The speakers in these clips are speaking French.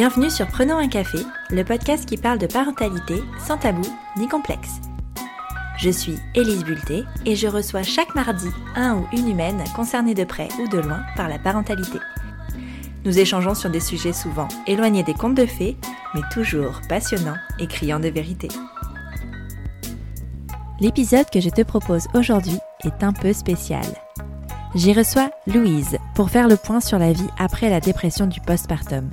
Bienvenue sur Prenons un café, le podcast qui parle de parentalité sans tabou ni complexe. Je suis Élise Bulté et je reçois chaque mardi un ou une humaine concernée de près ou de loin par la parentalité. Nous échangeons sur des sujets souvent éloignés des contes de fées, mais toujours passionnants et criants de vérité. L'épisode que je te propose aujourd'hui est un peu spécial. J'y reçois Louise pour faire le point sur la vie après la dépression du postpartum.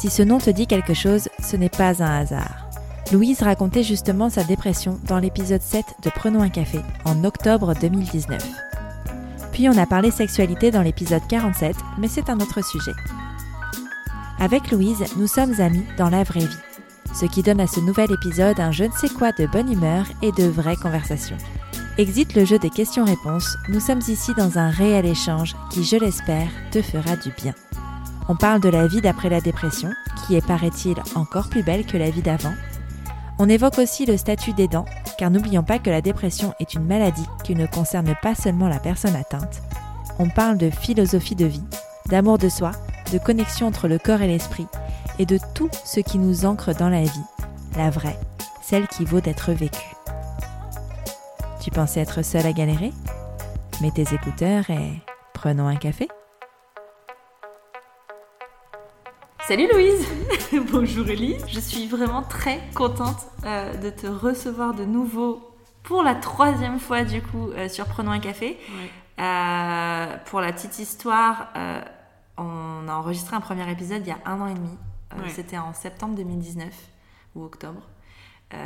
Si ce nom te dit quelque chose, ce n'est pas un hasard. Louise racontait justement sa dépression dans l'épisode 7 de Prenons un café en octobre 2019. Puis on a parlé sexualité dans l'épisode 47, mais c'est un autre sujet. Avec Louise, nous sommes amis dans la vraie vie ce qui donne à ce nouvel épisode un je ne sais quoi de bonne humeur et de vraies conversations. Exit le jeu des questions-réponses, nous sommes ici dans un réel échange qui, je l'espère, te fera du bien. On parle de la vie d'après la dépression, qui est, paraît-il, encore plus belle que la vie d'avant. On évoque aussi le statut d'aidant, car n'oublions pas que la dépression est une maladie qui ne concerne pas seulement la personne atteinte. On parle de philosophie de vie, d'amour de soi, de connexion entre le corps et l'esprit, et de tout ce qui nous ancre dans la vie, la vraie, celle qui vaut d'être vécue. Tu pensais être seule à galérer? Mets tes écouteurs et prenons un café. Salut Louise Bonjour Elise Je suis vraiment très contente euh, de te recevoir de nouveau pour la troisième fois du coup euh, sur Prenons un café. Euh, pour la petite histoire, on a enregistré un premier épisode il y a un an et demi. C'était en septembre 2019 ou octobre.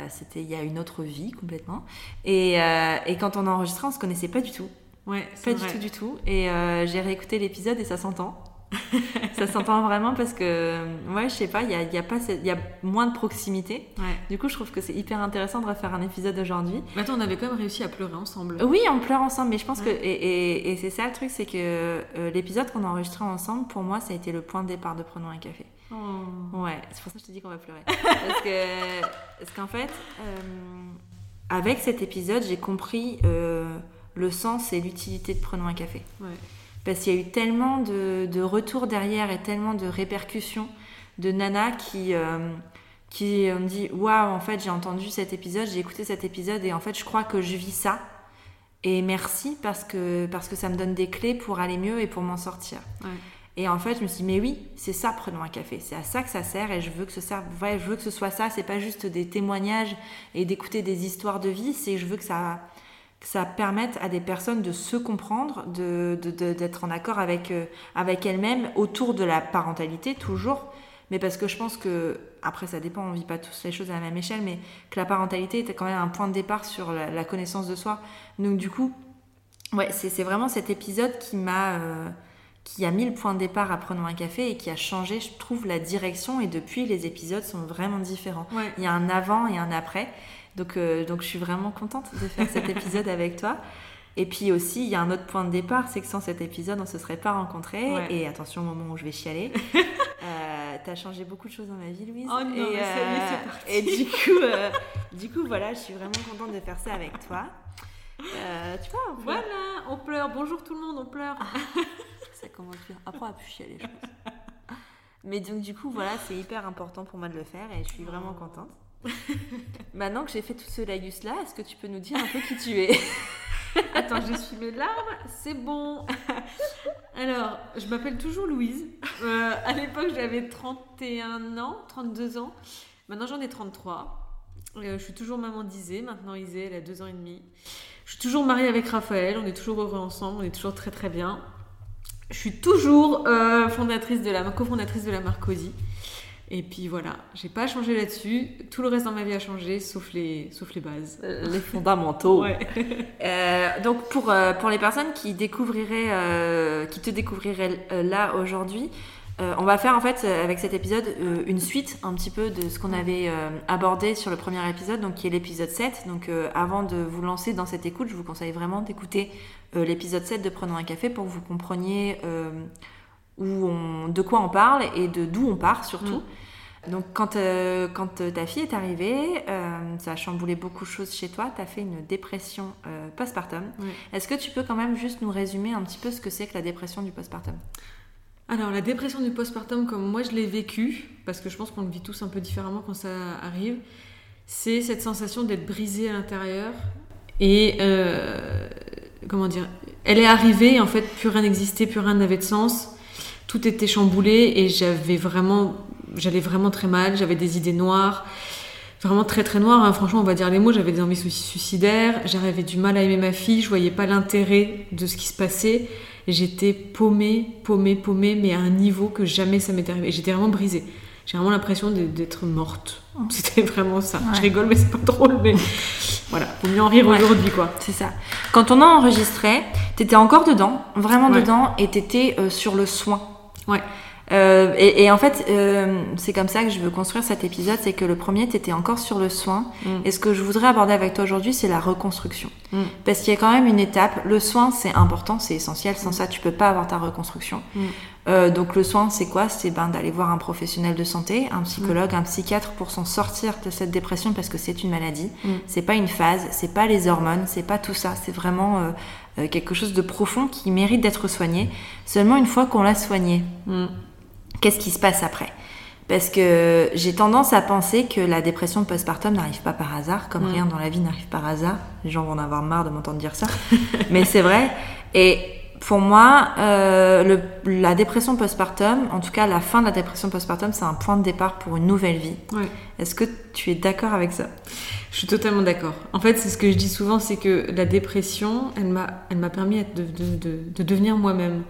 C'était il y a une autre vie complètement. Et, et, quand on a enregistré, on se connaissait pas du tout. Ouais, pas du tout, du tout. Et j'ai réécouté l'épisode et ça s'entend. ça s'entend vraiment parce que, ouais, je sais pas, il y a, y, a pas, y a moins de proximité. Du coup, je trouve que c'est hyper intéressant de refaire un épisode aujourd'hui. Attends, on avait quand même réussi à pleurer ensemble. Oui, on pleure ensemble, mais je pense que. Et, et, c'est ça le truc, c'est que euh, l'épisode qu'on a enregistré ensemble, pour moi, ça a été le point de départ de Prenons un café. Oh. Ouais, c'est pour ça que je te dis qu'on va pleurer. parce que, parce qu'en fait, euh, avec cet épisode, j'ai compris euh, le sens et l'utilité de Prenons un café. Ouais. Parce qu'il y a eu tellement de, de, retours derrière et tellement de répercussions de Nana qui, euh, qui me dit Waouh, en fait, j'ai entendu cet épisode, j'ai écouté cet épisode et en fait, je crois que je vis ça. Et merci parce que, parce que ça me donne des clés pour aller mieux et pour m'en sortir. Et en fait, je me suis dit, mais oui, c'est ça, prenons un café. C'est à ça que ça sert et je veux que ce, serve, ouais, je veux que ce soit ça. C'est pas juste des témoignages et d'écouter des histoires de vie, c'est je veux que ça, ça permette à des personnes de se comprendre, d'être de, en accord avec, euh, avec elles-mêmes autour de la parentalité, toujours. Mais parce que je pense que, après ça dépend, on vit pas tous les choses à la même échelle, mais que la parentalité était quand même un point de départ sur la, connaissance de soi. Donc du coup, ouais, c'est vraiment cet épisode qui m'a... Euh, qui a mis le point de départ à Prenons un café et qui a changé, je trouve, la direction. Et depuis, les épisodes sont vraiment différents. Il y a un avant et un après. Donc, euh, donc je suis vraiment contente de faire cet épisode avec toi. Et puis aussi, il y a un autre point de départ, c'est que sans cet épisode, on ne se serait pas rencontrés. Et attention au moment où je vais chialer. euh, tu as changé beaucoup de choses dans ma vie, Louise. Oh non, et, euh, et du coup, euh, du coup, voilà, je suis vraiment contente de faire ça avec toi. Euh, tu vois, on Voilà, on pleure. Bonjour tout le monde, on pleure. Bien. Après, on va plus chialer, je pense. Mais donc, du coup, voilà, c'est hyper important pour moi de le faire et je suis vraiment contente. Maintenant que j'ai fait tout ce lagus là, est-ce que tu peux nous dire un peu qui tu es Attends, suis mes larmes, c'est bon. Alors, je m'appelle toujours Louise. Euh, à l'époque, j'avais 31 ans, 32 ans. Maintenant, j'en ai 33. Euh, je suis toujours maman d'Isée. Maintenant, Isée, elle a 2 ans et demi. Je suis toujours mariée avec Raphaël. On est toujours heureux ensemble. On est toujours très très bien. Je suis toujours euh, fondatrice de la, cofondatrice de la marque Cozy. Et puis voilà, j'ai pas changé là-dessus. Tout le reste dans ma vie a changé, sauf les, sauf les bases. Euh, les fondamentaux. Ouais. euh, donc pour, euh, pour les personnes qui découvriraient, euh, qui te découvriraient là aujourd'hui, on va faire en fait avec cet épisode une suite un petit peu de ce qu'on avait abordé sur le premier épisode, donc qui est l'épisode 7. Donc avant de vous lancer dans cette écoute, je vous conseille vraiment d'écouter l'épisode 7 de Prenons un café pour que vous compreniez où on, de quoi on parle et de d'où on part surtout. Mm. Donc quand, euh, quand euh, ta fille est arrivée, euh, ça a chamboulé beaucoup de choses chez toi, tu as fait une dépression postpartum. Est-ce que tu peux quand même juste nous résumer un petit peu ce que c'est que la dépression du postpartum? Alors, la dépression du postpartum, comme moi je l'ai vécu, parce que je pense qu'on le vit tous un peu différemment quand ça arrive, c'est cette sensation d'être brisé à l'intérieur. Et euh, comment dire Elle est arrivée, en fait, plus rien n'existait, plus rien n'avait de sens. Tout était chamboulé et j'avais vraiment, j'allais vraiment très mal. J'avais des idées noires, vraiment très très noires. Hein. Franchement, on va dire les mots. J'avais des envies suicidaires. J'avais du mal à aimer ma fille. Je voyais pas l'intérêt de ce qui se passait. J'étais paumée, paumée, paumée, mais à un niveau que jamais ça m'était arrivé. J'étais vraiment brisée. J'ai vraiment l'impression d'être morte. Oh. C'était vraiment ça. Je rigole, mais c'est pas drôle, mais voilà, faut mieux en rire aujourd'hui, quoi. C'est ça. Quand on a enregistré, t'étais encore dedans, vraiment dedans, et t'étais euh, sur le soin. Ouais. Euh, et, en fait, euh, c'est comme ça que je veux construire cet épisode, c'est que le premier, tu étais encore sur le soin. Mm. Et ce que je voudrais aborder avec toi aujourd'hui, c'est la reconstruction. Mm. Parce qu'il y a quand même une étape. Le soin, c'est important, c'est essentiel. Sans mm. ça, tu peux pas avoir ta reconstruction. Euh, donc le soin, c'est quoi? C'est ben, d'aller voir un professionnel de santé, un psychologue, un psychiatre pour s'en sortir de cette dépression parce que c'est une maladie. C'est pas une phase, c'est pas les hormones, c'est pas tout ça. C'est vraiment quelque chose de profond qui mérite d'être soigné. Seulement une fois qu'on l'a soigné qu'est-ce qui se passe après parce que j'ai tendance à penser que la dépression postpartum n'arrive pas par hasard, comme mm. rien dans la vie n'arrive par hasard. Les gens vont en avoir marre de m'entendre dire ça, mais c'est vrai. Et pour moi, euh, la dépression postpartum, en tout cas la fin de la dépression postpartum, c'est un point de départ pour une nouvelle vie. Est-ce que tu es d'accord avec ça? Je suis totalement d'accord. En fait, c'est ce que je dis souvent, c'est que la dépression, elle m'a permis de, de devenir moi-même.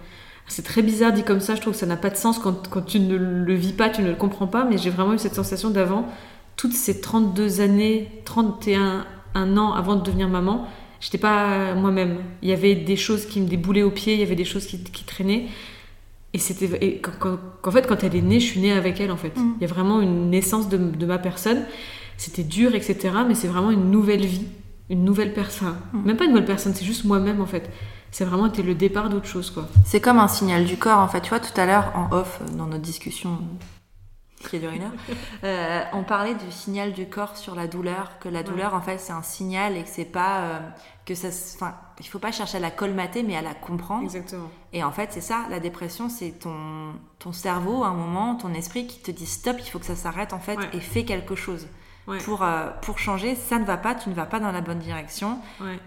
C'est très bizarre dit comme ça, je trouve que ça n'a pas de sens quand, quand, tu ne le vis pas, tu ne le comprends pas, mais j'ai vraiment eu cette sensation d'avant, toutes ces 32 années, 31 un an avant de devenir maman, j'étais pas moi-même. Il y avait des choses qui me déboulaient aux pieds, il y avait des choses qui, qui traînaient. Et c'était qu'en fait, quand elle est née, je suis née avec elle en fait. Mm. Il y a vraiment une naissance de, de ma personne. C'était dur, etc. Mais c'est vraiment une nouvelle vie, une nouvelle personne. Mm. Même pas une nouvelle personne, c'est juste moi-même en fait c'est vraiment été le départ d'autre chose quoi. C'est comme un signal du corps en fait. Tu vois tout à l'heure en off dans notre discussion qui est de euh, on parlait du signal du corps sur la douleur, que la douleur en fait c'est un signal et que c'est pas euh, que ça, enfin il faut pas chercher à la colmater mais à la comprendre. Exactement. Et en fait c'est ça, la dépression c'est ton ton cerveau à un moment, ton esprit qui te dit stop, il faut que ça s'arrête en fait et fais quelque chose pour, euh, pour changer. Ça ne va pas, tu ne vas pas dans la bonne direction.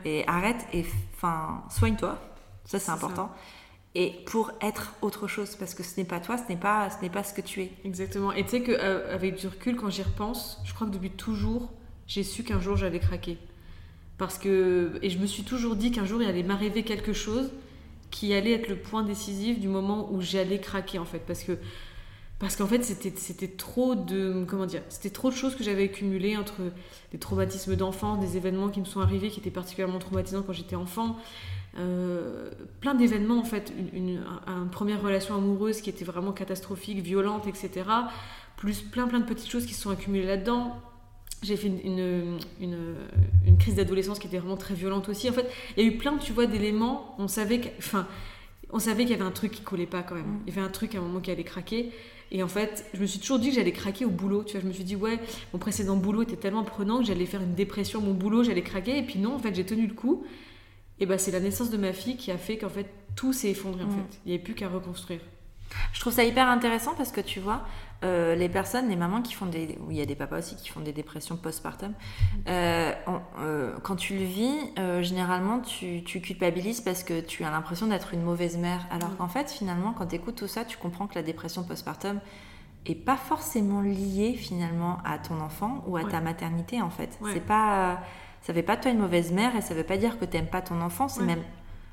Et arrête et enfin, soigne-toi. Ça, c'est important. Et pour être autre chose, parce que ce n'est pas toi, ce n'est pas, ce n'est pas ce que tu es. Exactement. Et tu sais qu'avec euh, du recul, quand j'y repense, je crois que depuis toujours, j'ai su qu'un jour j'allais craquer. Parce que, et je me suis toujours dit qu'un jour il allait m'arriver quelque chose qui allait être le point décisif du moment où j'allais craquer en fait. Parce que parce qu'en fait c'était c'était trop de comment dire c'était trop de choses que j'avais accumulées entre des traumatismes d'enfance des événements qui me sont arrivés qui étaient particulièrement traumatisants quand j'étais enfant euh, plein d'événements en fait une, première relation amoureuse qui était vraiment catastrophique violente etc plus plein plein de petites choses qui se sont accumulées là-dedans j'ai fait une, une, une, crise d'adolescence qui était vraiment très violente aussi en fait il y a eu plein tu vois d'éléments on savait enfin on savait qu'il y avait un truc qui collait pas quand même. Mm. Il y avait un truc à un moment qui allait craquer. Et en fait, je me suis toujours dit que j'allais craquer au boulot. Tu vois, je me suis dit, ouais, mon précédent boulot était tellement prenant que j'allais faire une dépression mon boulot, j'allais craquer. Et puis non, en fait, j'ai tenu le coup. Et ben, c'est la naissance de ma fille qui a fait qu'en fait, tout s'est effondré. En mm. fait, il n'y avait plus qu'à reconstruire. Je trouve ça hyper intéressant parce que tu vois, euh, les personnes, les mamans qui font des. il y a des papas aussi qui font des dépressions postpartum. Euh, euh, quand tu le vis, généralement, tu, tu, culpabilises parce que tu as l'impression d'être une mauvaise mère. Alors qu'en fait, finalement, quand tu écoutes tout ça, tu comprends que la dépression postpartum est pas forcément liée finalement à ton enfant ou à ta maternité en fait. C'est pas. Ça fait pas de toi une mauvaise mère et ça veut pas dire que tu n'aimes pas ton enfant, c'est même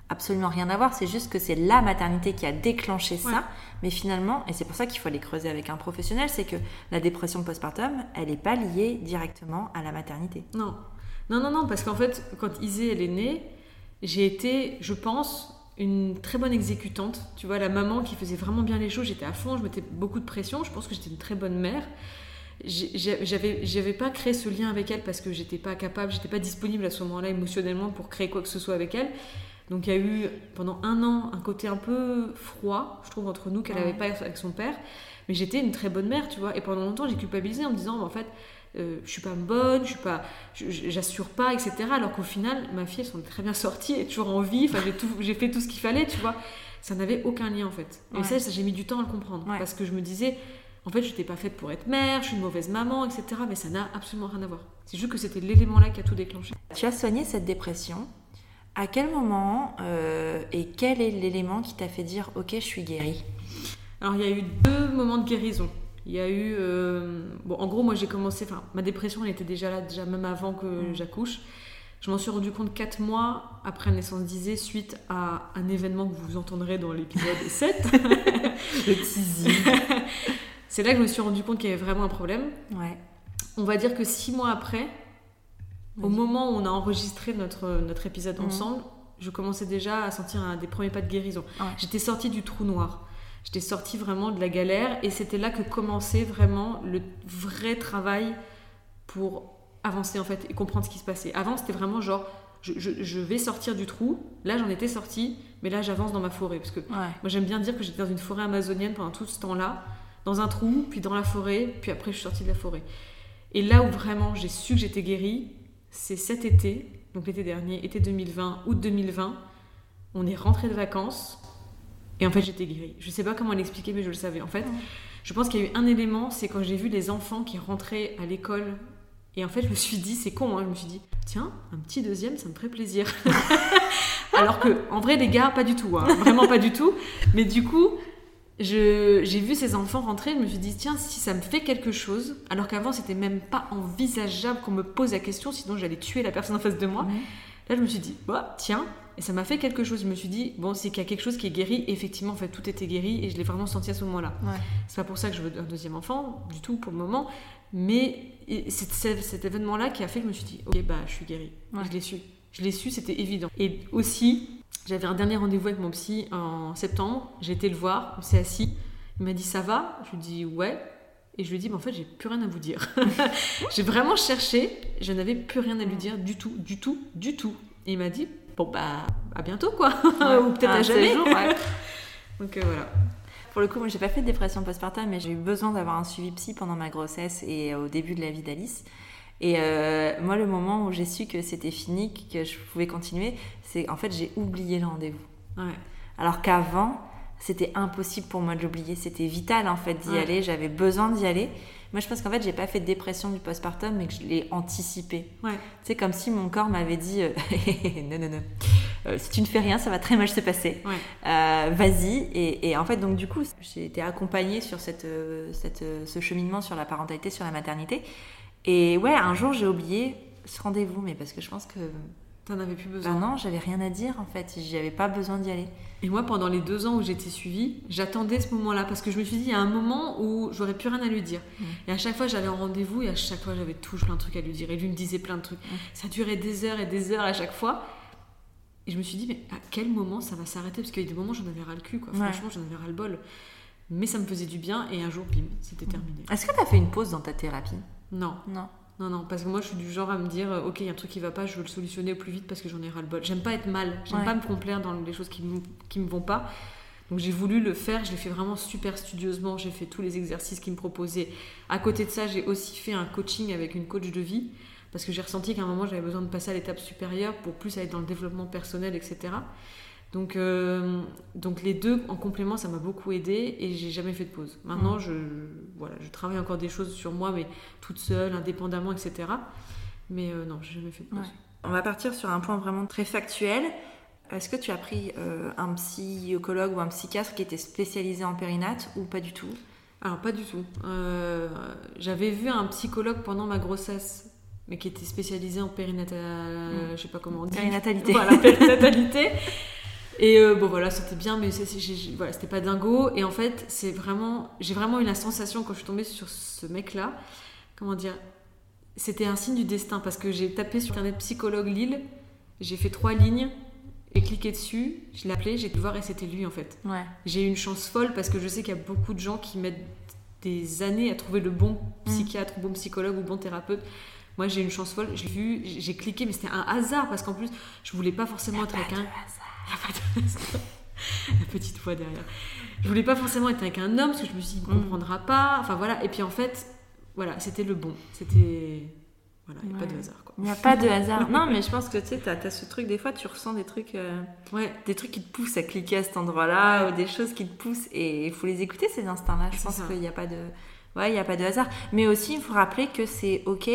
absolument rien à voir, c'est juste que c'est la maternité qui a déclenché ça. Mais finalement, et c'est pour ça qu'il faut aller creuser avec un professionnel, c'est que la dépression postpartum, elle n'est pas liée directement à la maternité. Non. Non, non, non, parce qu'en fait, quand Isée, elle est née, j'ai été, je pense, une très bonne exécutante. Tu vois, la maman qui faisait vraiment bien les choses, j'étais à fond, je mettais beaucoup de pression, je pense que j'étais une très bonne mère. J'avais, j'avais pas créé ce lien avec elle parce que j'étais pas capable, j'étais pas disponible à ce moment-là émotionnellement pour créer quoi que ce soit avec elle. Donc il y a eu pendant un an un côté un peu froid, je trouve, entre nous qu'elle n'avait pas avec son père. Mais j'étais une très bonne mère, tu vois. Et pendant longtemps, j'ai culpabilisé en me disant, en fait, euh, je suis pas bonne, je suis pas, j'assure pas, etc. Alors qu'au final, ma fille, elle s'en est très bien sortie, elle est toujours en vie. Enfin, j'ai fait tout ce qu'il fallait, tu vois. ça n'avait aucun lien en fait. Et ça, j'ai mis du temps à le comprendre. Parce que je me disais, en fait, je n'étais pas faite pour être mère, je suis une mauvaise maman, etc. Mais ça n'a absolument rien à voir. C'est juste que c'était l'élément là qui a tout déclenché. Tu as soigné cette dépression? À quel moment euh, et quel est l'élément qui t'a fait dire ok je suis guérie? Alors il y a eu deux moments de guérison. Il y a eu euh, bon en gros moi j'ai commencé enfin ma dépression elle était déjà là déjà même avant que mm. j'accouche. Je m'en suis rendu compte quatre mois après la naissance d'Isée suite à un événement que vous entendrez dans l'épisode 7. Le teasing. C'est là que je me suis rendu compte qu'il y avait vraiment un problème. Ouais. On va dire que six mois après, au moment où on a enregistré notre, notre épisode mhm. ensemble, je commençais déjà à sentir un, des premiers pas de guérison. J'étais sortie du trou noir. J'étais sortie vraiment de la galère et c'était là que commençait vraiment le vrai travail pour avancer en fait et comprendre ce qui se passait. Avant, c'était vraiment genre, je, je, vais sortir du trou. Là, j'en étais sortie, mais là, j'avance dans ma forêt. Parce que moi, j'aime bien dire que j'étais dans une forêt amazonienne pendant tout ce temps-là, dans un trou, puis dans la forêt, puis après, je suis sortie de la forêt. Et là où vraiment j'ai su que j'étais guérie, c'est cet été, donc l'été dernier, été 2020, août 2020. On est rentré de vacances et en fait j'étais guérie. Je sais pas comment l'expliquer, mais je le savais. En fait, je pense qu'il y a eu un élément, c'est quand j'ai vu les enfants qui rentraient à l'école et en fait, je me suis dit, c'est con, hein, je me suis dit, tiens, un petit deuxième, ça me ferait plaisir. Alors que, en vrai, les gars, pas du tout, hein, vraiment pas du tout. Mais du coup, j'ai vu ces enfants rentrer, je me suis dit, tiens, si ça me fait quelque chose, alors qu'avant, c'était même pas envisageable qu'on me pose la question, sinon j'allais tuer la personne en face de moi. Là, je me suis dit, bah, tiens, et ça m'a fait quelque chose. Je me suis dit, bon, c'est qu'il y a quelque chose qui est guéri. effectivement, en fait, tout était guéri et je l'ai vraiment senti à ce moment-là. C'est pas pour ça que je veux un deuxième enfant, du tout, pour le moment. Mais c'est cet événement-là qui a fait que je me suis dit, ok, bah, je suis guérie. Je l'ai su. Je l'ai su, c'était évident. Et aussi, j'avais un dernier rendez-vous avec mon psy en septembre. J'ai été le voir, on s'est assis. Il m'a dit, ça va? Je lui ai dit, ouais. Et je lui ai dit, mais en fait, j'ai plus rien à vous dire. j'ai vraiment cherché, je n'avais plus rien à lui dire du tout, du tout, du tout. Et il m'a dit, bon, bah, à bientôt, quoi. Ou peut-être à jamais. Jour, Donc euh, voilà. Pour le coup, moi, j'ai pas fait de dépression postpartum, mais j'ai eu besoin d'avoir un suivi psy pendant ma grossesse et au début de la vie d'Alice. Et euh, moi, le moment où j'ai su que c'était fini, que je pouvais continuer, c'est en fait, j'ai oublié le rendez-vous. Alors qu'avant, c'était impossible pour moi de l'oublier. C'était vital en fait d'y aller. J'avais besoin d'y aller. Moi, je pense qu'en fait, j'ai pas fait de dépression du postpartum, mais que je l'ai anticipé. Ouais. C'est comme si mon corps m'avait dit euh, non, non, non. Euh, si tu ne fais rien, ça va très mal se passer. Euh, vas-y. Et, en fait, donc du coup, j'ai été accompagnée sur cette, cette, ce cheminement sur la parentalité, sur la maternité. Et ouais, un jour, j'ai oublié ce rendez-vous, mais parce que je pense que T'en avais plus besoin ben Non, j'avais rien à dire en fait. J'avais pas besoin d'y aller. Et moi, pendant les deux ans où j'étais suivie, j'attendais ce moment-là parce que je me suis dit, il y a un moment où j'aurais plus rien à lui dire. Mm. Et à chaque fois, j'allais en rendez-vous et à chaque fois, j'avais toujours plein de trucs à lui dire. Et lui me disait plein de trucs. Mm. Ça durait des heures et des heures à chaque fois. Et je me suis dit, mais à quel moment ça va s'arrêter? Parce qu'il y a des moments, j'en avais ras le cul, quoi. Franchement, j'en avais ras le bol. Mais ça me faisait du bien et un jour, bim, c'était mm. terminé. Est-ce que tu as fait une pause dans ta thérapie? Non. Non. Non, non, parce que moi je suis du genre à me dire, euh, ok, il y a un truc qui va pas, je veux le solutionner au plus vite parce que j'en ai ras le bol. J'aime pas être mal, j'aime pas me complaire dans les choses qui me, qui me vont pas. Donc j'ai voulu le faire, je l'ai fait vraiment super studieusement, j'ai fait tous les exercices qu'il me proposait. À côté de ça, j'ai aussi fait un coaching avec une coach de vie parce que j'ai ressenti qu'à un moment j'avais besoin de passer à l'étape supérieure pour plus aller dans le développement personnel, etc. Donc, euh, donc les deux en complément, ça m'a beaucoup aidé et j'ai jamais fait de pause. Maintenant, mm. je, voilà, je travaille encore des choses sur moi, mais toute seule, indépendamment, etc. Mais euh, non, j'ai jamais fait de pause. On va partir sur un point vraiment très factuel. Est-ce que tu as pris euh, un psychologue ou un psychiatre qui était spécialisé en périnate ou pas du tout? Alors pas du tout. J'avais vu un psychologue pendant ma grossesse, mais qui était spécialisé en périnatal... Mm. je sais pas comment on dit. Périnatalité. Voilà, périnatalité. Et euh, bon voilà, c'était bien, mais voilà, c'était pas dingo. Et en fait, c'est vraiment, j'ai vraiment eu la sensation quand je suis tombée sur ce mec-là, comment dire, c'était un signe du destin parce que j'ai tapé sur internet psychologue Lille, j'ai fait trois lignes, j'ai cliqué dessus, je l'ai appelé, j'ai pu voir et c'était lui en fait. Ouais. J'ai eu une chance folle parce que je sais qu'il y a beaucoup de gens qui mettent des années à trouver le bon mm. psychiatre, bon psychologue ou bon thérapeute. Moi, j'ai eu une chance folle. J'ai vu, j'ai cliqué, mais c'était un hasard parce qu'en plus, je voulais pas forcément être avec un. la petite voix derrière. Je voulais pas forcément être avec un homme parce que je me suis dit, il comprendra pas. Enfin voilà. Et puis en fait, voilà, c'était le bon. C'était. Voilà, il n'y a pas de hasard. Il n'y a pas de hasard. non, mais je pense que tu sais, tu as, ce truc, des fois, tu ressens des trucs, euh, ouais. des trucs qui te poussent à cliquer à cet endroit-là, ou des choses qui te poussent. Et il faut les écouter, ces instincts-là. Je pense qu'il n'y a pas de. Ouais, il n'y a pas de hasard. Mais aussi, il faut rappeler que c'est OK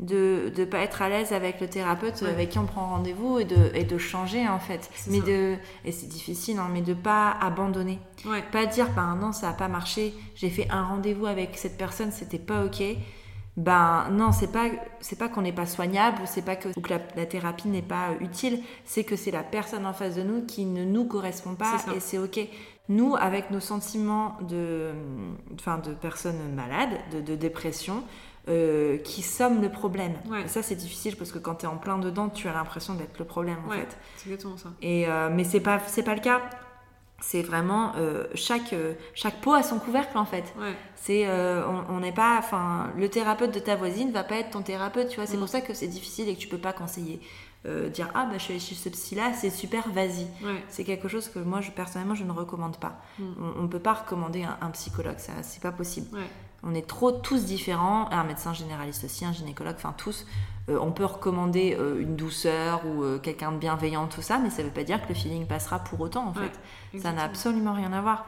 de ne pas être à l'aise avec le thérapeute avec qui on prend rendez-vous et de, et de changer en fait. Mais de et c'est difficile hein, mais de pas abandonner. Pas dire bah non ça n'a pas marché j'ai fait un rendez-vous avec cette personne c'était pas ok. Ben non c'est pas c'est pas qu'on n'est pas soignable ou c'est pas que, que la, thérapie n'est pas utile c'est que c'est la personne en face de nous qui ne nous correspond pas et c'est ok. Nous avec nos sentiments de enfin de personnes malades de, de dépression euh, qui sommes le problème. Et ça, c'est difficile parce que quand tu es en plein dedans, tu as l'impression d'être le problème en fait. C'est exactement ça. Et, euh, mais c'est pas, c'est pas le cas. C'est vraiment euh, chaque, chaque peau a son couvercle en fait. C'est on n'est pas, enfin, le thérapeute de ta voisine va pas être ton thérapeute, tu vois. C'est mm. pour ça que c'est difficile et que tu peux pas conseiller. dire ah bah je suis chez ce psy là c'est super vas-y c'est quelque chose que moi je, personnellement je ne recommande pas mm. on ne peut pas recommander un, un psychologue ça c'est pas possible on est trop tous différents, un médecin généraliste aussi, un gynécologue, enfin tous. Euh, on peut recommander euh, une douceur ou euh, quelqu'un de bienveillant, tout ça, mais ça ne veut pas dire que le feeling passera pour autant en fait. Ça n'a absolument rien à voir.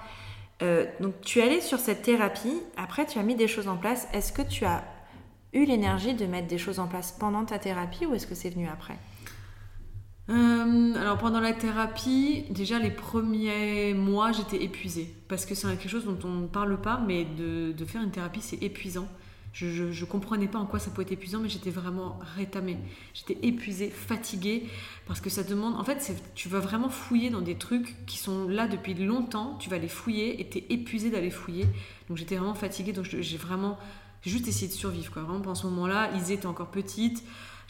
donc tu es allé sur cette thérapie, après tu as mis des choses en place. Est-ce que tu as eu l'énergie de mettre des choses en place pendant ta thérapie ou est-ce que c'est venu après? Euh, alors pendant la thérapie, déjà les premiers mois, j'étais épuisée parce que c'est quelque chose dont on ne parle pas, mais de, faire une thérapie, c'est épuisant. Je, comprenais pas en quoi ça pouvait être épuisant, mais j'étais vraiment rétamée. J'étais épuisée, fatiguée, parce que ça demande. En fait, tu vas vraiment fouiller dans des trucs qui sont là depuis longtemps. Tu vas les fouiller et tu es épuisée d'aller fouiller. Donc j'étais vraiment fatiguée, donc j'ai vraiment juste essayé de survivre. Quoi. Vraiment, pendant ce moment-là, Isée était encore petite.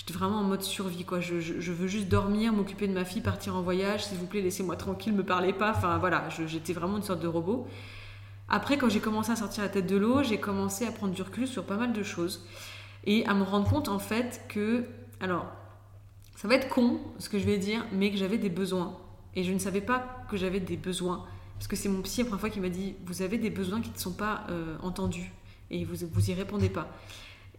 J'étais vraiment en mode survie, quoi. Je, veux juste dormir, m'occuper de ma fille, partir en voyage, s'il vous plaît, laissez-moi tranquille, me parlez pas. Enfin, voilà, j'étais vraiment une sorte de robot. Après, quand j'ai commencé à sortir la tête de l'eau, j'ai commencé à prendre du recul sur pas mal de choses et à me rendre compte, en fait, que. Alors, ça va être con, ce que je vais dire, mais que j'avais des besoins. Et je ne savais pas que j'avais des besoins. Parce que c'est mon psy la première fois qui m'a dit Vous avez des besoins qui ne sont pas euh, entendus et vous, vous y répondez pas.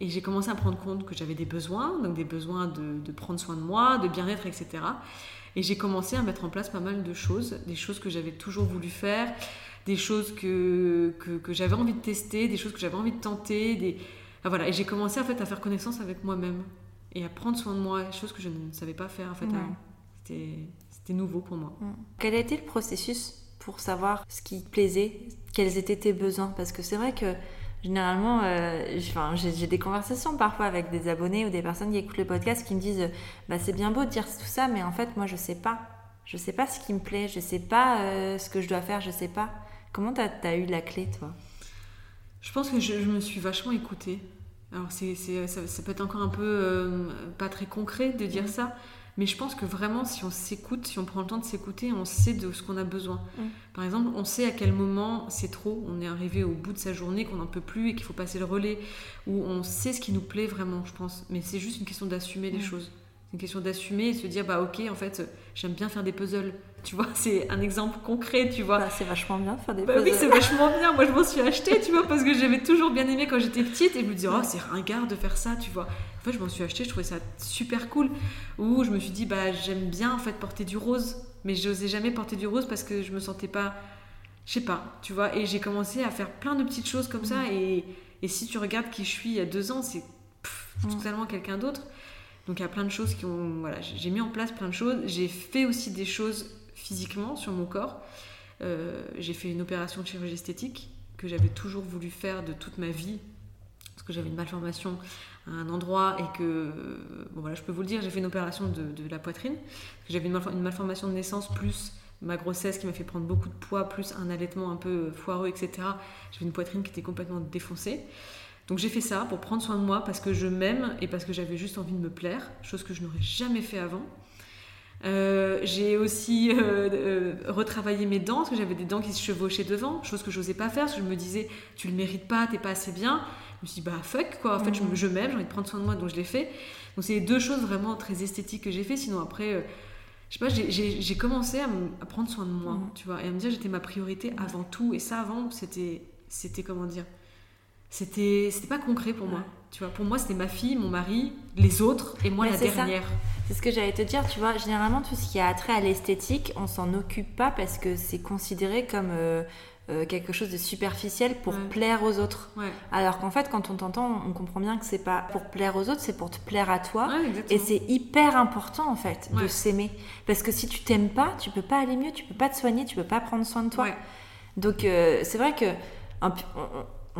Et j'ai commencé à prendre compte que j'avais des besoins, donc des besoins de, prendre soin de moi, de bien-être, etc. Et j'ai commencé à mettre en place pas mal de choses, des choses que j'avais toujours voulu faire, des choses que, que, j'avais envie de tester, des choses que j'avais envie de tenter. Des... voilà. Et j'ai commencé en fait, à faire connaissance avec moi-même et à prendre soin de moi, choses que je ne savais pas faire en fait. C'était nouveau pour moi. Quel a été le processus pour savoir ce qui te plaisait, quels étaient tes besoins? Parce que c'est vrai que généralement, euh, j'ai des conversations parfois avec des abonnés ou des personnes qui écoutent le podcast qui me disent bah, c'est bien beau de dire tout ça, mais en fait, moi, je sais pas. Je sais pas ce qui me plaît, je sais pas euh, ce que je dois faire, je sais pas. Comment tu as, eu la clé, toi? Je pense que je, me suis vachement écoutée. Alors, c'est, ça, peut être encore un peu euh, pas très concret de dire ça, mais je pense que vraiment, si on s'écoute, si on prend le temps de s'écouter, on sait de ce qu'on a besoin. Mm. Par exemple, on sait à quel moment c'est trop, on est arrivé au bout de sa journée, qu'on n'en peut plus et qu'il faut passer le relais, ou on sait ce qui nous plaît vraiment, je pense. Mais c'est juste une question d'assumer les mm. choses. C'est une question d'assumer et de se dire, bah ok, en fait, j'aime bien faire des puzzles. Tu vois, c'est un exemple concret, tu vois. Bah, c'est vachement bien de faire des bah, puzzles. Oui, c'est vachement bien. Moi, je m'en suis acheté, tu vois, parce que j'avais toujours bien aimé quand j'étais petite et je me disais, oh, c'est ringard de faire ça, tu vois. En fait, je m'en suis acheté, je trouvais ça super cool. Ou je me suis dit, bah, j'aime bien en fait porter du rose, mais je n'osais jamais porter du rose parce que je me sentais pas, je sais pas, tu vois. Et j'ai commencé à faire plein de petites choses comme ça. Mm. Et, et, si tu regardes qui je suis il y a deux ans, c'est mm. totalement quelqu'un d'autre. Donc il y a plein de choses qui ont, voilà, j'ai mis en place plein de choses. J'ai fait aussi des choses physiquement sur mon corps. Euh, j'ai fait une opération de chirurgie esthétique que j'avais toujours voulu faire de toute ma vie parce que j'avais une malformation à un endroit et que, bon voilà, je peux vous le dire, j'ai fait une opération de, la poitrine. J'avais une, une, malformation de naissance plus ma grossesse qui m'a fait prendre beaucoup de poids, plus un allaitement un peu foireux, etc. J'avais une poitrine qui était complètement défoncée. Donc j'ai fait ça pour prendre soin de moi parce que je m'aime et parce que j'avais juste envie de me plaire, chose que je n'aurais jamais fait avant. Euh, j'ai aussi euh, euh, retravaillé mes dents, parce que j'avais des dents qui se chevauchaient devant, chose que je n'osais pas faire, parce que je me disais, tu le mérites pas, t'es pas assez bien. Je me suis dit, bah fuck, quoi, en fait, je, je m'aime, j'ai envie de prendre soin de moi, donc je l'ai fait. Donc c'est deux choses vraiment très esthétiques que j'ai fait, sinon après, je sais pas, j'ai commencé à, à, prendre soin de moi, tu vois, et à me dire, j'étais ma priorité avant tout, et ça avant, c'était, c'était comment dire, c'était, c'était pas concret pour moi Tu vois, pour moi, c'était ma fille, mon mari, les autres et moi la dernière. C'est ce que j'allais te dire, tu vois. Généralement, tout ce qui a trait à l'esthétique, on s'en occupe pas parce que c'est considéré comme euh, euh, quelque chose de superficiel pour plaire aux autres. Alors qu'en fait, quand on t'entend, on comprend bien que c'est pas pour plaire aux autres, c'est pour te plaire à toi. et c'est hyper important en fait de s'aimer. Parce que si tu t'aimes pas, tu peux pas aller mieux, tu peux pas te soigner, tu peux pas prendre soin de toi. Donc euh, c'est vrai que on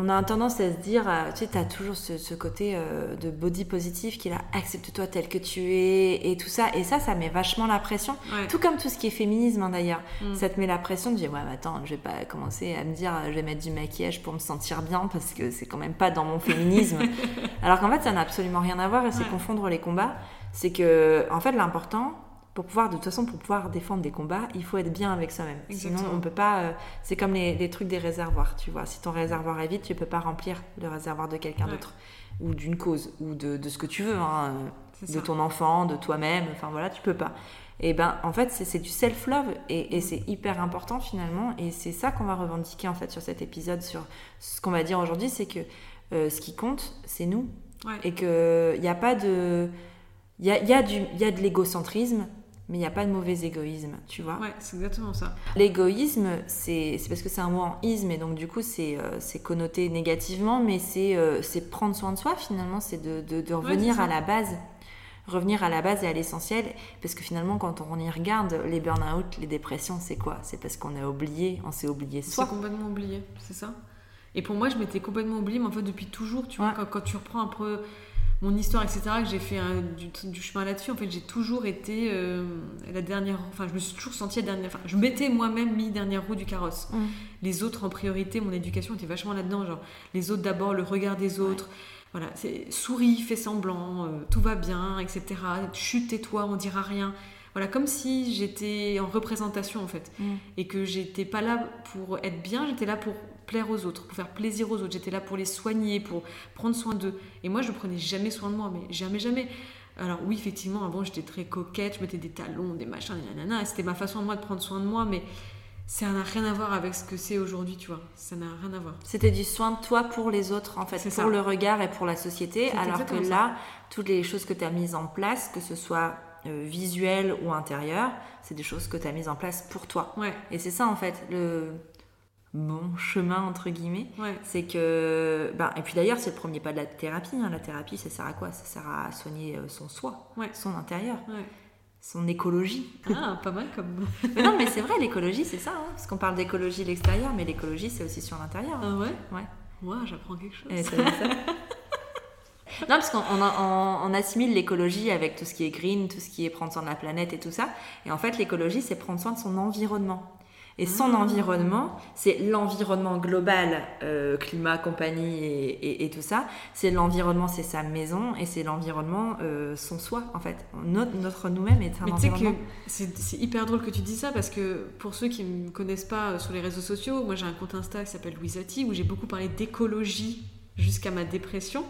a tendance à se dire, euh, tu sais, tu as toujours ce, côté euh, de body positif qui est là, accepte-toi tel que tu es et tout ça. Et ça, ça met vachement la pression. Tout comme tout ce qui est féminisme hein, d'ailleurs. Mm. Ça te met la pression de dire, ouais, mais attends, je vais pas commencer à me dire, je vais mettre du maquillage pour me sentir bien parce que c'est quand même pas dans mon féminisme. Alors qu'en fait, ça n'a absolument rien à voir et c'est confondre les combats. C'est que, en fait, l'important, pour pouvoir, de toute façon, pour pouvoir défendre des combats, il faut être bien avec soi-même. Sinon, on peut pas. Euh, c'est comme les, trucs des réservoirs, tu vois. Si ton réservoir est vide, tu peux pas remplir le réservoir de quelqu'un d'autre, ou d'une cause, ou de, ce que tu veux, hein, de ton enfant, de toi-même. Enfin voilà, tu peux pas. Et ben, en fait, c'est du self-love et, c'est hyper important finalement. Et c'est ça qu'on va revendiquer en fait sur cet épisode, sur ce qu'on va dire aujourd'hui, c'est que euh, ce qui compte, c'est nous, et que il n'y a pas de il y a, y, a y a de l'égocentrisme, mais il n'y a pas de mauvais égoïsme, tu vois. Ouais, c'est exactement ça. L'égoïsme, c'est parce que c'est un mot en isme, et donc du coup, c'est euh, connoté négativement, mais euh, c'est prendre soin de soi, finalement, c'est de, de, revenir à la base. Revenir à la base et à l'essentiel, parce que finalement, quand on y regarde, les burn-out, les dépressions, c'est quoi? C'est parce qu'on a oublié, on s'est oublié soi. C'est complètement oublié, c'est ça? Et pour moi, je m'étais complètement oublié, mais en fait, depuis toujours, tu vois, quand, quand, tu reprends un peu mon histoire, etc., que j'ai fait du, chemin là-dessus, en fait, j'ai toujours été euh, la dernière. Enfin, je me suis toujours sentie la dernière. Enfin, je m'étais moi-même mis dernière roue du carrosse. Mm. Les autres en priorité, mon éducation était vachement là-dedans. Genre, les autres d'abord, le regard des autres. Voilà, c'est souris, fais semblant, euh, tout va bien, etc. Chute, tais-toi, on dira rien. Voilà, comme si j'étais en représentation en fait. Mm. Et que j'étais pas là pour être bien, j'étais là pour plaire aux autres, pour faire plaisir aux autres. J'étais là pour les soigner, pour prendre soin d'eux. Et moi, je prenais jamais soin de moi, mais jamais, jamais. Alors oui, effectivement, avant, j'étais très coquette, je mettais des talons, des machins, des nanana, c'était ma façon de moi de prendre soin de moi, mais ça n'a rien à voir avec ce que c'est aujourd'hui, tu vois. Ça n'a rien à voir. C'était du soin de toi pour les autres, en fait, pour le regard et pour la société, alors que là, toutes les choses que tu as mises en place, que ce soit euh, visuel ou intérieur, c'est des choses que tu as mises en place pour toi. Ouais. Et c'est ça, en fait, le bon chemin entre guillemets. C'est que ben, et puis d'ailleurs c'est le premier pas de la thérapie hein. la thérapie ça sert à quoi? Ça sert à soigner euh, son soi son intérieur son écologie. Ah pas mal comme non mais c'est vrai l'écologie c'est ça hein. parce qu'on parle d'écologie l'extérieur mais l'écologie c'est aussi sur l'intérieur. Ah ouais? Ouais. Moi j'apprends quelque chose non, parce qu'on on, assimile l'écologie avec tout ce qui est green, tout ce qui est prendre soin de la planète et tout ça. Et en fait, l'écologie, c'est prendre soin de son environnement. Et son ah. environnement, c'est l'environnement global, euh, climat, compagnie et, tout ça. C'est l'environnement, c'est sa maison et c'est l'environnement, euh, son soi en fait. Notre, nous-mêmes est un environnement. C'est hyper drôle que tu dis ça parce que pour ceux qui ne me connaissent pas euh, sur les réseaux sociaux, moi j'ai un compte Insta qui s'appelle Louisati où j'ai beaucoup parlé d'écologie jusqu'à ma dépression.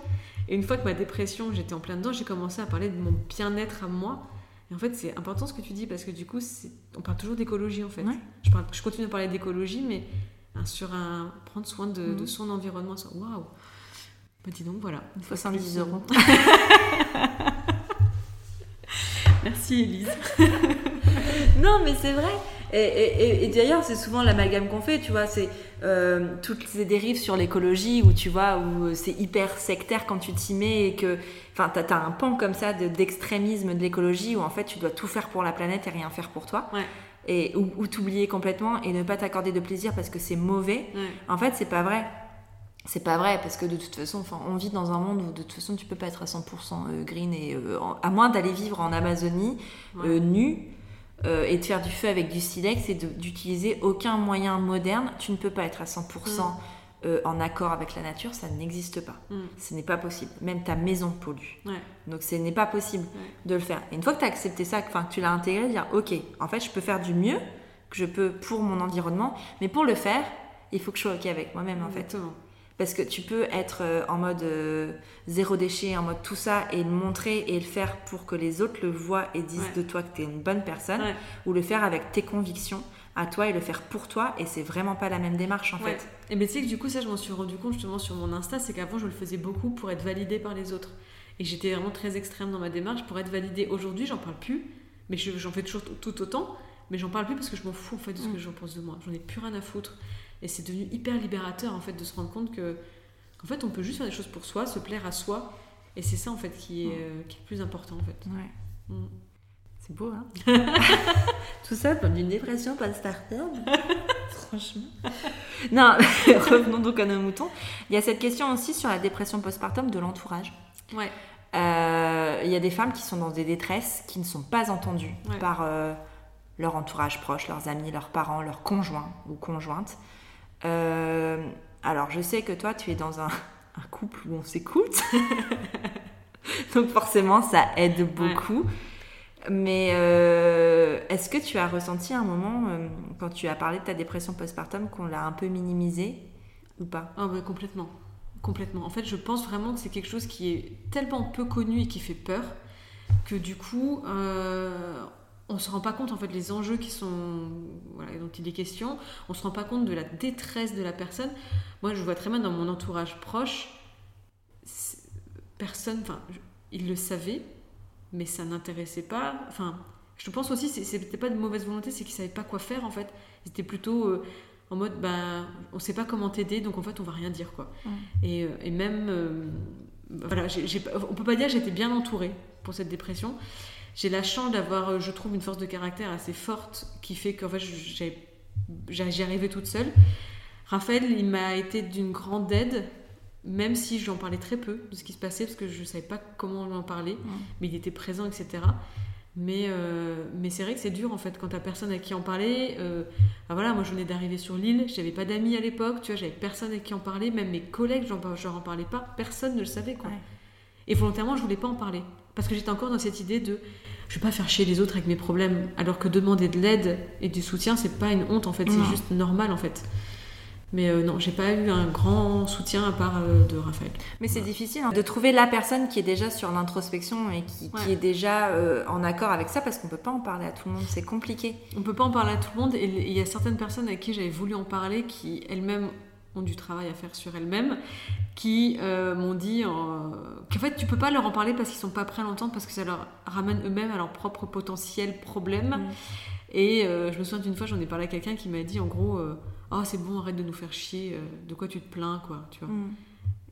Et une fois que ma dépression, j'étais en plein dedans, j'ai commencé à parler de mon bien-être à moi en fait, c'est important ce que tu dis parce que du coup, on parle toujours d'écologie en fait. Je, je, continue à parler d'écologie, mais hein, sur un prendre soin de, mhm. son environnement. Waouh! Bah, dis donc, voilà. 70 euros. Merci Elise. non, mais c'est vrai. Et, d'ailleurs, c'est souvent l'amalgame qu'on fait, tu vois, c'est euh, toutes ces dérives sur l'écologie où tu vois, où c'est hyper sectaire quand tu t'y mets et que, enfin, t'as as un pan comme ça d'extrémisme de, l'écologie où en fait tu dois tout faire pour la planète et rien faire pour toi. Et, ou, t'oublier complètement et ne pas t'accorder de plaisir parce que c'est mauvais. En fait, c'est pas vrai. C'est pas vrai parce que de toute façon enfin on vit dans un monde où de toute façon tu peux pas être à 100% euh, green et euh, à moins d'aller vivre en Amazonie nu euh, et de faire du feu avec du silex et d'utiliser aucun moyen moderne, tu ne peux pas être à 100% mm. euh, en accord avec la nature, ça n'existe pas. Mm. Ce n'est pas possible. Même ta maison pollue. Donc ce n'est pas possible de le faire. Et une fois que tu as accepté ça, que tu l'as intégré, dire ok, en fait je peux faire du mieux que je peux pour mon environnement, mais pour le faire, il faut que je sois ok avec moi-même en fait. Parce que tu peux être euh, en mode euh, zéro déchet, en mode tout ça, et le montrer et le faire pour que les autres le voient et disent de toi que tu es une bonne personne, ou le faire avec tes convictions, à toi et le faire pour toi. Et c'est vraiment pas la même démarche en fait. Et mais tu sais que du coup, ça, je m'en suis rendu compte justement sur mon Insta, c'est qu'avant, je le faisais beaucoup pour être validée par les autres. Et j'étais vraiment très extrême dans ma démarche pour être validée. Aujourd'hui, j'en parle plus, mais j'en fais toujours tout autant. Mais j'en parle plus parce que je m'en fous en fait de ce que mm. j'en pense de moi. J'en ai plus rien à foutre. Et c'est devenu hyper libérateur en fait de se rendre compte que qu'en fait on peut juste faire des choses pour soi, se plaire à soi. Et c'est ça en fait qui est, euh, qui est le plus important en fait. Ouais. Mm. C'est beau, hein Tout ça comme d'une dépression postpartum. Franchement. Non, revenons donc à nos moutons. Il y a cette question aussi sur la dépression postpartum de l'entourage. Ouais. Euh, il y a des femmes qui sont dans des détresses qui ne sont pas entendues par euh, leur entourage proche, leurs amis, leurs parents, leurs conjoints ou conjointes. Euh, alors, je sais que toi, tu es dans un, un couple où on s'écoute. donc forcément, ça aide beaucoup. Mais euh, est-ce que tu as ressenti un moment, euh, quand tu as parlé de ta dépression postpartum, qu'on l'a un peu minimisée ou pas? Ah bah, complètement. Complètement. En fait, je pense vraiment que c'est quelque chose qui est tellement peu connu et qui fait peur que du coup, euh, on se rend pas compte en fait les enjeux qui sont voilà, dont il est question. On se rend pas compte de la détresse de la personne. Moi, je vois très bien dans mon entourage proche, personne, enfin, il le savait, mais ça n'intéressait pas. Enfin, je pense aussi, c'était pas de mauvaise volonté, c'est qu'ils savaient pas quoi faire en fait. Ils étaient plutôt euh, en mode, ben, on sait pas comment t'aider, donc en fait, on va rien dire quoi. Et, euh, et, même, euh, voilà, on peut pas dire que j'étais bien entourée pour cette dépression. J'ai la chance d'avoir, je trouve, une force de caractère assez forte qui fait qu'en fait, j'y arrivais toute seule. Raphaël, il m'a été d'une grande aide même si j'en parlais très peu de ce qui se passait, parce que je ne savais pas comment lui en parler, mais il était présent, etc. Mais, euh, mais c'est vrai que c'est dur en fait quand t'as personne à qui en parler. Euh, ah, voilà, moi je venais d'arriver sur l'île, j'avais pas d'amis à l'époque, tu vois, j'avais personne à qui en parler, même mes collègues, j'en, en parlais pas, personne ne le savait quoi. Et volontairement, je voulais pas en parler parce que j'étais encore dans cette idée de je vais pas faire chier les autres avec mes problèmes, alors que demander de l'aide et du soutien, c'est pas une honte en fait, c'est juste normal en fait. Mais euh, non, j'ai pas eu un grand soutien à part euh, de Raphaël. Mais c'est difficile hein, de trouver la personne qui est déjà sur l'introspection et qui, est déjà euh, en accord avec ça parce qu'on peut pas en parler à tout le monde, c'est compliqué. On peut pas en parler à tout le monde et il y a certaines personnes avec qui j'avais voulu en parler qui elles-mêmes ont du travail à faire sur elles-mêmes, qui m'ont dit qu'en fait tu peux pas leur en parler parce qu'ils sont pas prêts à l'entendre parce que ça leur ramène eux-mêmes à leur propre potentiel problème. Mm. Et je me souviens d'une fois j'en ai parlé à quelqu'un qui m'a dit en gros oh c'est bon arrête de nous faire chier euh, de quoi tu te plains quoi tu vois mm.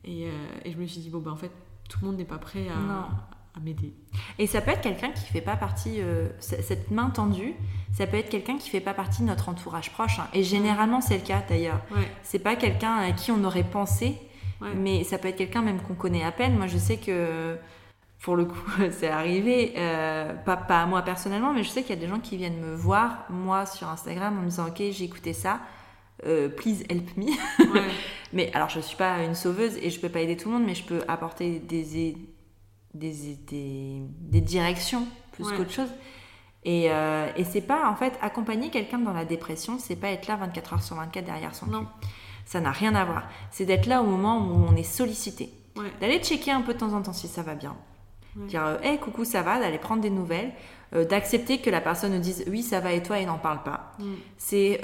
et, euh, et, je me suis dit bon bah en fait tout le monde n'est pas prêt à, à m'aider. Et ça peut être quelqu'un qui fait pas partie euh, cette main tendue ça peut être quelqu'un qui fait pas partie de notre entourage proche hein. et généralement c'est le cas d'ailleurs. C'est pas quelqu'un à qui on aurait pensé mais ça peut être quelqu'un même qu'on connaît à peine. Moi je sais que pour le coup, c'est arrivé, pas, pas à moi personnellement, mais je sais qu'il y a des gens qui viennent me voir, moi, sur Instagram, en me disant, ok, j'ai écouté ça, euh, please help me. mais alors, je ne suis pas une sauveuse et je ne peux pas aider tout le monde, mais je peux apporter des, des, des, directions plus qu'autre chose. Et, euh, et c'est pas, en fait, accompagner quelqu'un dans la dépression, c'est pas être là 24 heures sur 24 derrière son non. Ça n'a rien à voir. C'est d'être là au moment où on est sollicité. D'aller checker un peu de temps en temps si ça va bien. Dire, hé, euh, coucou, ça va, d'aller prendre des nouvelles. Euh, d'accepter que la personne nous dise oui ça va et toi et n'en parle pas. Mm. C'est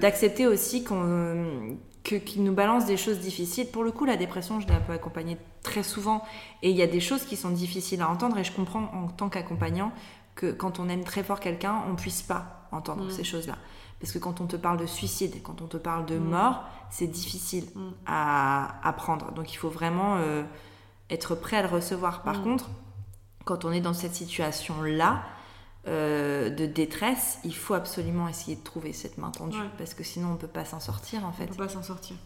d'accepter aussi qu'on qu'il nous balance des choses difficiles. Pour le coup, la dépression, je l'ai un peu accompagnée très souvent et il y a des choses qui sont difficiles à entendre et je comprends en tant qu'accompagnant que quand on aime très fort quelqu'un, on puisse pas entendre mm. ces choses-là. Parce que quand on te parle de suicide, quand on te parle de mm. mort, c'est difficile à, à, prendre. Donc il faut vraiment euh, être prêt à le recevoir. Par contre, quand on est dans cette situation-là, euh, de détresse, il faut absolument essayer de trouver cette main tendue parce que sinon on peut pas s'en sortir en fait. On peut pas s'en sortir.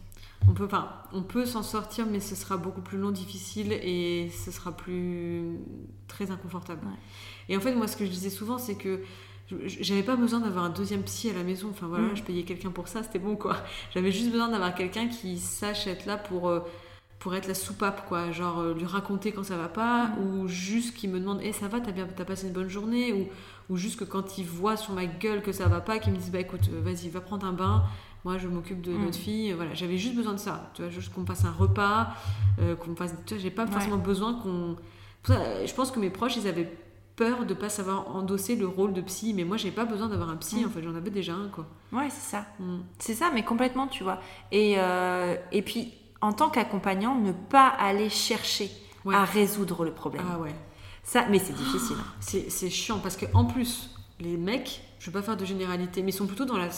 On peut, enfin, on peut s'en sortir, mais ce sera beaucoup plus long, difficile et ce sera plus très inconfortable. Et en fait, moi, ce que je disais souvent, c'est que j'avais pas besoin d'avoir un deuxième psy à la maison. Enfin voilà, mm. je payais quelqu'un pour ça, c'était bon quoi. J'avais juste besoin d'avoir quelqu'un qui sache être là pour euh, pour être la soupape, quoi. Genre euh, lui raconter quand ça va pas, mm. ou juste qu'il me demande Eh, ça va, t'as bien as passé une bonne journée ou, ou juste que quand il voit sur ma gueule que ça va pas, qu'il me dise Bah écoute, euh, vas-y, va prendre un bain, moi je m'occupe de notre mm. fille. Voilà, j'avais juste besoin de ça, tu vois, juste qu'on fasse un repas, euh, qu'on fasse. Tu vois, j'ai pas forcément besoin qu'on. Je pense que mes proches, ils avaient peur de pas savoir endosser le rôle de psy. Mais moi, j'ai pas besoin d'avoir un psy, mm. en fait, j'en avais déjà un, quoi. Ouais, c'est ça. C'est ça, mais complètement, tu vois. Et, euh, et puis, en tant qu'accompagnant, ne pas aller chercher à résoudre le problème. Ah ouais. Ça, mais c'est difficile. C'est chiant parce que en plus, les mecs, je vais pas faire de généralité, mais ils sont plutôt dans la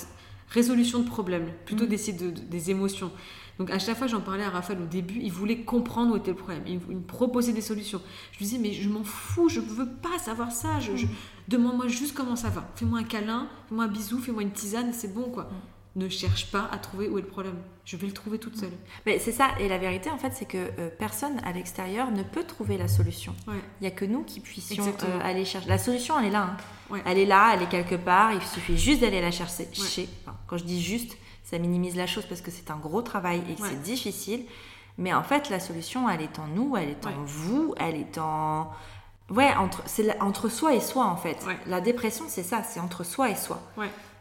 résolution de problèmes, plutôt mm. d'essayer de, des émotions. Donc à chaque fois, j'en parlais à Raphaël au début, il voulait comprendre où était le problème, il, me proposait des solutions. Je lui disais, mais je m'en fous, je ne veux pas savoir ça, je, demande-moi juste comment ça va. Fais-moi un câlin, fais-moi un bisou, fais-moi une tisane, c'est bon quoi. Ne cherche pas à trouver où est le problème. Je vais le trouver toute seule. Mais c'est ça, et la vérité en fait, c'est que euh, personne à l'extérieur ne peut trouver la solution. Il n'y a que nous qui puissions euh, aller chercher. La solution, elle est là. Hein. Elle est là, elle est quelque part, il suffit juste d'aller la chercher. quand je dis juste, ça minimise la chose parce que c'est un gros travail et que c'est difficile. Mais en fait, la solution, elle est en nous, elle est en vous, elle est en... Ouais, entre, c'est entre soi et soi, en fait. La dépression, c'est ça, c'est entre soi et soi.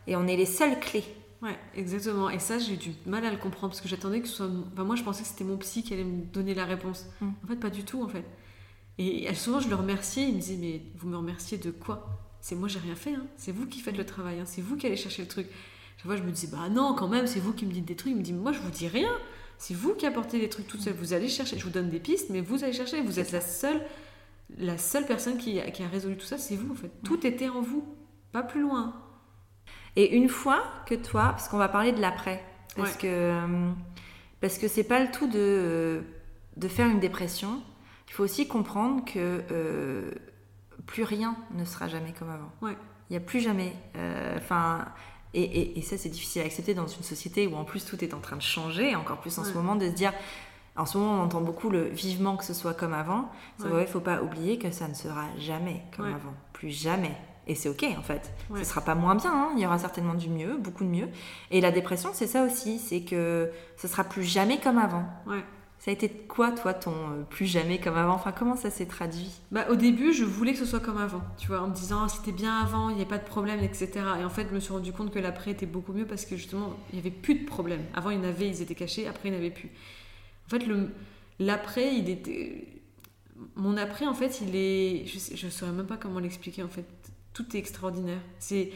Et on est les seules clés. Ouais, exactement. Et ça, j'ai du mal à le comprendre parce que j'attendais que ce soit... Enfin, moi, je pensais que c'était mon psy qui allait me donner la réponse. Mm. En fait, pas du tout, en fait. Et souvent, je le remerciais. Il me disait, mais vous me remerciez de quoi? C'est moi, j'ai rien fait. Hein. C'est vous qui faites le travail. Hein. C'est vous qui allez chercher le truc. Chaque fois, je me dis, bah non, quand même, c'est vous qui me dites des trucs. Il me dit, moi, je vous dis rien. C'est vous qui apportez des trucs tout seul. Vous allez chercher. Je vous donne des pistes, mais vous allez chercher. Vous êtes la seule, la seule personne qui, qui a résolu tout ça, c'est vous, en fait. Tout était en vous, pas plus loin. Et une fois que toi, parce qu'on va parler de l'après, parce que euh, parce que c'est pas le tout de, de faire une dépression. Il faut aussi comprendre que euh, plus rien ne sera jamais comme avant. Ouais. Il n'y a plus jamais. Euh, enfin, et, ça, c'est difficile à accepter dans une société où en plus tout est en train de changer, encore plus en ce moment, de se dire. En ce moment, on entend beaucoup le vivement que ce soit comme avant. Il ne faut pas oublier que ça ne sera jamais comme avant. Plus jamais. Et c'est ok en fait. Ce sera pas moins bien, hein. il y aura certainement du mieux, beaucoup de mieux. Et la dépression, c'est ça aussi, c'est que ce sera plus jamais comme avant. Ouais. Ça a été quoi, toi, ton euh, plus jamais comme avant? Enfin, comment ça s'est traduit? Bah, Au début, je voulais que ce soit comme avant, tu vois, en me disant ah, c'était bien avant, il n'y a pas de problème, etc. Et en fait, je me suis rendu compte que l'après était beaucoup mieux parce que justement, il n'y avait plus de problème. Avant, il y en avait, ils étaient cachés, après, il n'y en avait plus. En fait, l'après, il était. Mon après, en fait, il est. Je ne saurais même pas comment l'expliquer, en fait. Tout est extraordinaire. C'est.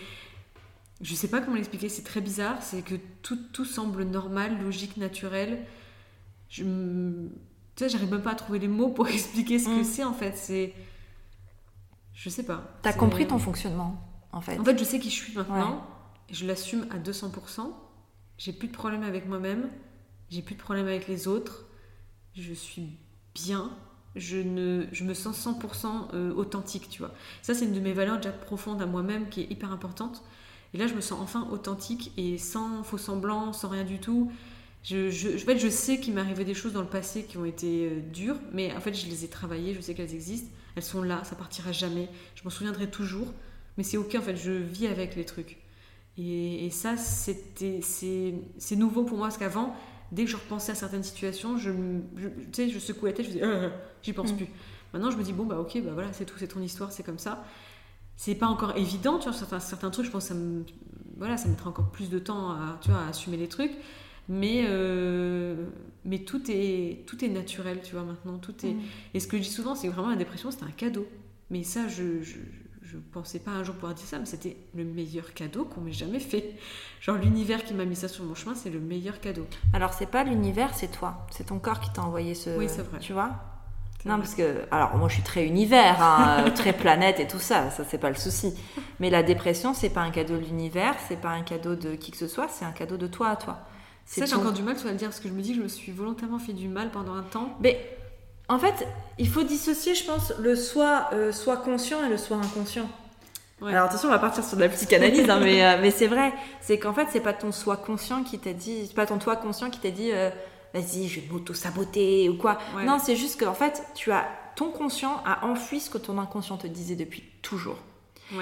Je sais pas comment l'expliquer, c'est très bizarre, c'est que tout, tout semble normal, logique, naturel je tu sais, j'arrive même pas à trouver les mots pour expliquer ce que mm. c'est en fait. C'est. Je sais pas. T'as compris ton fonctionnement en fait. En fait, je sais qui je suis maintenant. Je l'assume à 200%. J'ai plus de problème avec moi-même. J'ai plus de problème avec les autres. Je suis bien. Je, ne, me sens 100% euh, authentique, tu vois. Ça, c'est une de mes valeurs déjà profondes à moi-même qui est hyper importante. Et là, je me sens enfin authentique et sans faux semblant, sans rien du tout. Je, je, en fait, je sais qu'il m'est arrivé des choses dans le passé qui ont été euh, dures, mais en fait, je les ai travaillées, je sais qu'elles existent, elles sont là, ça partira jamais, je m'en souviendrai toujours, mais c'est ok, en fait, je vis avec les trucs. Et, ça, c'était, c'est, nouveau pour moi, parce qu'avant, dès que je repensais à certaines situations, je, tu sais, je secouais la tête, je disais, euh, j'y pense mm. plus. Maintenant, je me dis, bon, bah ok, bah voilà, c'est tout, c'est ton histoire, c'est comme ça. C'est pas encore évident, tu vois, certains, certains trucs, je pense que ça me, voilà, ça mettra encore plus de temps à, tu vois, à assumer les trucs. Mais, euh, mais tout, est, tout est naturel, tu vois, maintenant. Tout est... Mm. Et ce que je dis souvent, c'est que vraiment la dépression, c'était un cadeau. Mais ça, je ne pensais pas un jour pouvoir dire ça, mais c'était le meilleur cadeau qu'on m'ait jamais fait. Genre, l'univers qui m'a mis ça sur mon chemin, c'est le meilleur cadeau. Alors, c'est pas l'univers, c'est toi. C'est ton corps qui t'a envoyé ce. Oui, c'est vrai. Tu vois? Non, parce que, alors moi je suis très univers, hein, très planète et tout ça, ça c'est pas le souci. Mais la dépression, c'est pas un cadeau de l'univers, c'est pas un cadeau de qui que ce soit, c'est un cadeau de toi à toi. Ça, j'ai encore du mal, tu vas le dire, parce que je me dis que je me suis volontairement fait du mal pendant un temps. Mais en fait, il faut dissocier, je pense, le soi, euh, soi conscient et le soi inconscient. Alors attention, on va partir sur de la psychanalyse, hein, mais, euh, mais c'est vrai. C'est qu'en fait, c'est pas ton soi conscient qui t'a dit, c'est pas ton toi conscient qui t'a dit, euh, vas-y, je vais m'auto-saboter ou quoi. Non, c'est juste qu'en fait, tu as ton conscient a enfui ce que ton inconscient te disait depuis toujours.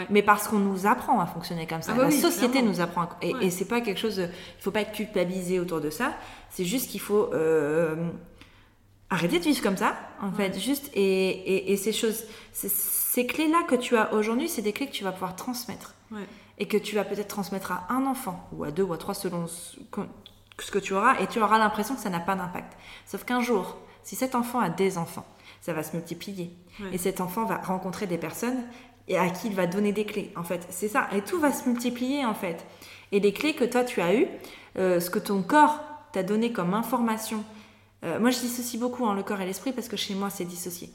Mais parce qu'on nous apprend à fonctionner comme ça. Ah bah la société nous apprend. Et, et c'est pas quelque chose. Il faut pas être culpabilisé autour de ça. C'est juste qu'il faut euh, arrêter de vivre comme ça, en fait. Juste. Et, et, ces choses. Ces clés-là que tu as aujourd'hui, c'est des clés que tu vas pouvoir transmettre. Et que tu vas peut-être transmettre à un enfant, ou à deux, ou à trois, selon ce que tu auras. Et tu auras l'impression que ça n'a pas d'impact. Sauf qu'un jour, si cet enfant a des enfants, ça va se multiplier. Et cet enfant va rencontrer des personnes et à qui il va donner des clés. En fait, c'est ça. Et tout va se multiplier en fait. Et les clés que toi tu as eues, euh, ce que ton corps t'a donné comme information. Euh, moi, je dissocie beaucoup hein, le corps et l'esprit parce que chez moi, c'est dissocié.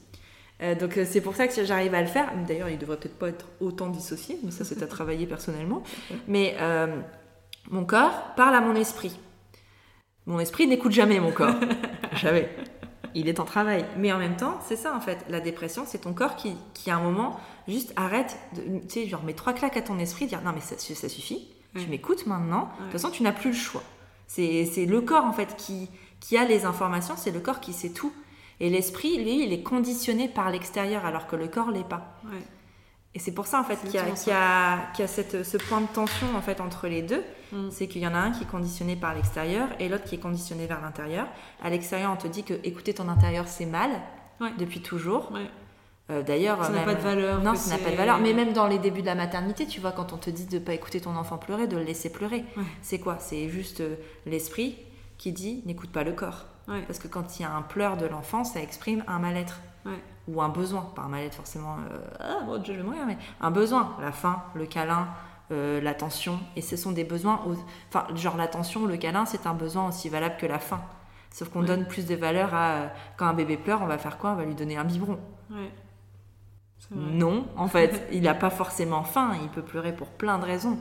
Euh, donc c'est pour ça que j'arrive à le faire. D'ailleurs, il devrait peut-être pas être autant dissocié, mais ça c'est à travailler personnellement. Mais mon corps parle à mon esprit. Mon esprit n'écoute jamais mon corps. jamais. Il est en travail. Mais en même temps, c'est ça en fait. La dépression, c'est ton corps qui, qui à un moment juste arrête, de, tu sais, genre mets trois claques à ton esprit, dire non mais ça, ça suffit, tu m'écoutes maintenant. De toute façon, tu n'as plus le choix. C'est le corps en fait qui, qui a les informations, c'est le corps qui sait tout. Et l'esprit, lui, il est conditionné par l'extérieur alors que le corps l'est pas. Et c'est pour ça en fait qu'il y a, qu a, cette, ce point de tension en fait entre les deux. Mm. C'est qu'il y en a un qui est conditionné par l'extérieur et l'autre qui est conditionné vers l'intérieur. À l'extérieur, on te dit que écouter ton intérieur c'est mal depuis toujours. Euh, d'ailleurs, ça n'a pas de valeur. Non, ça n'a pas de valeur. Mais même dans les débuts de la maternité, tu vois, quand on te dit de ne pas écouter ton enfant pleurer, de le laisser pleurer, c'est quoi? C'est juste euh, l'esprit qui dit n'écoute pas le corps. Parce que quand il y a un pleur de l'enfant, ça exprime un mal-être. Ou un besoin, pas un mal-être forcément, euh, ah, bon, je vais mourir, mais un besoin, la faim, le câlin, l'attention. Et ce sont des besoins, enfin, genre l'attention, le câlin, c'est un besoin aussi valable que la faim. Sauf qu'on donne plus de valeur à quand un bébé pleure, on va faire quoi? On va lui donner un biberon. Non, en fait, il n'a pas forcément faim, il peut pleurer pour plein de raisons.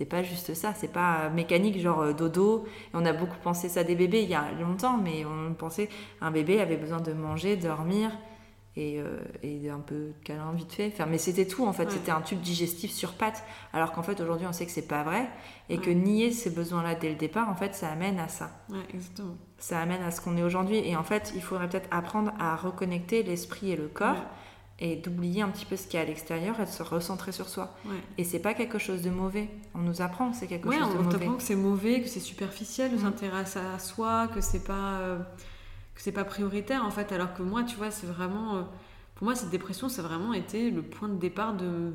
C'est pas juste ça, c'est pas mécanique, genre euh, dodo. on a beaucoup pensé ça des bébés il y a longtemps, mais on pensait un bébé avait besoin de manger, dormir et, euh, un peu de câlin vite fait. Enfin, mais c'était tout en fait, c'était un tube digestif sur pattes. Alors qu'en fait aujourd'hui on sait que c'est pas vrai et que nier ces besoins-là dès le départ, en fait, ça amène à ça. exactement. Ça amène à ce qu'on est aujourd'hui. Et en fait, il faudrait peut-être apprendre à reconnecter l'esprit et le corps et d'oublier un petit peu ce qu'il y a à l'extérieur et de se recentrer sur soi. Et c'est pas quelque chose de mauvais. On nous apprend que c'est quelque chose de mauvais. on t'apprend que c'est mauvais, que c'est superficiel, de mm. s'intéresser à soi, que c'est pas euh, que c'est pas prioritaire en fait. Alors que moi, tu vois, c'est vraiment euh, pour moi, cette dépression, ça a vraiment été le point de départ de,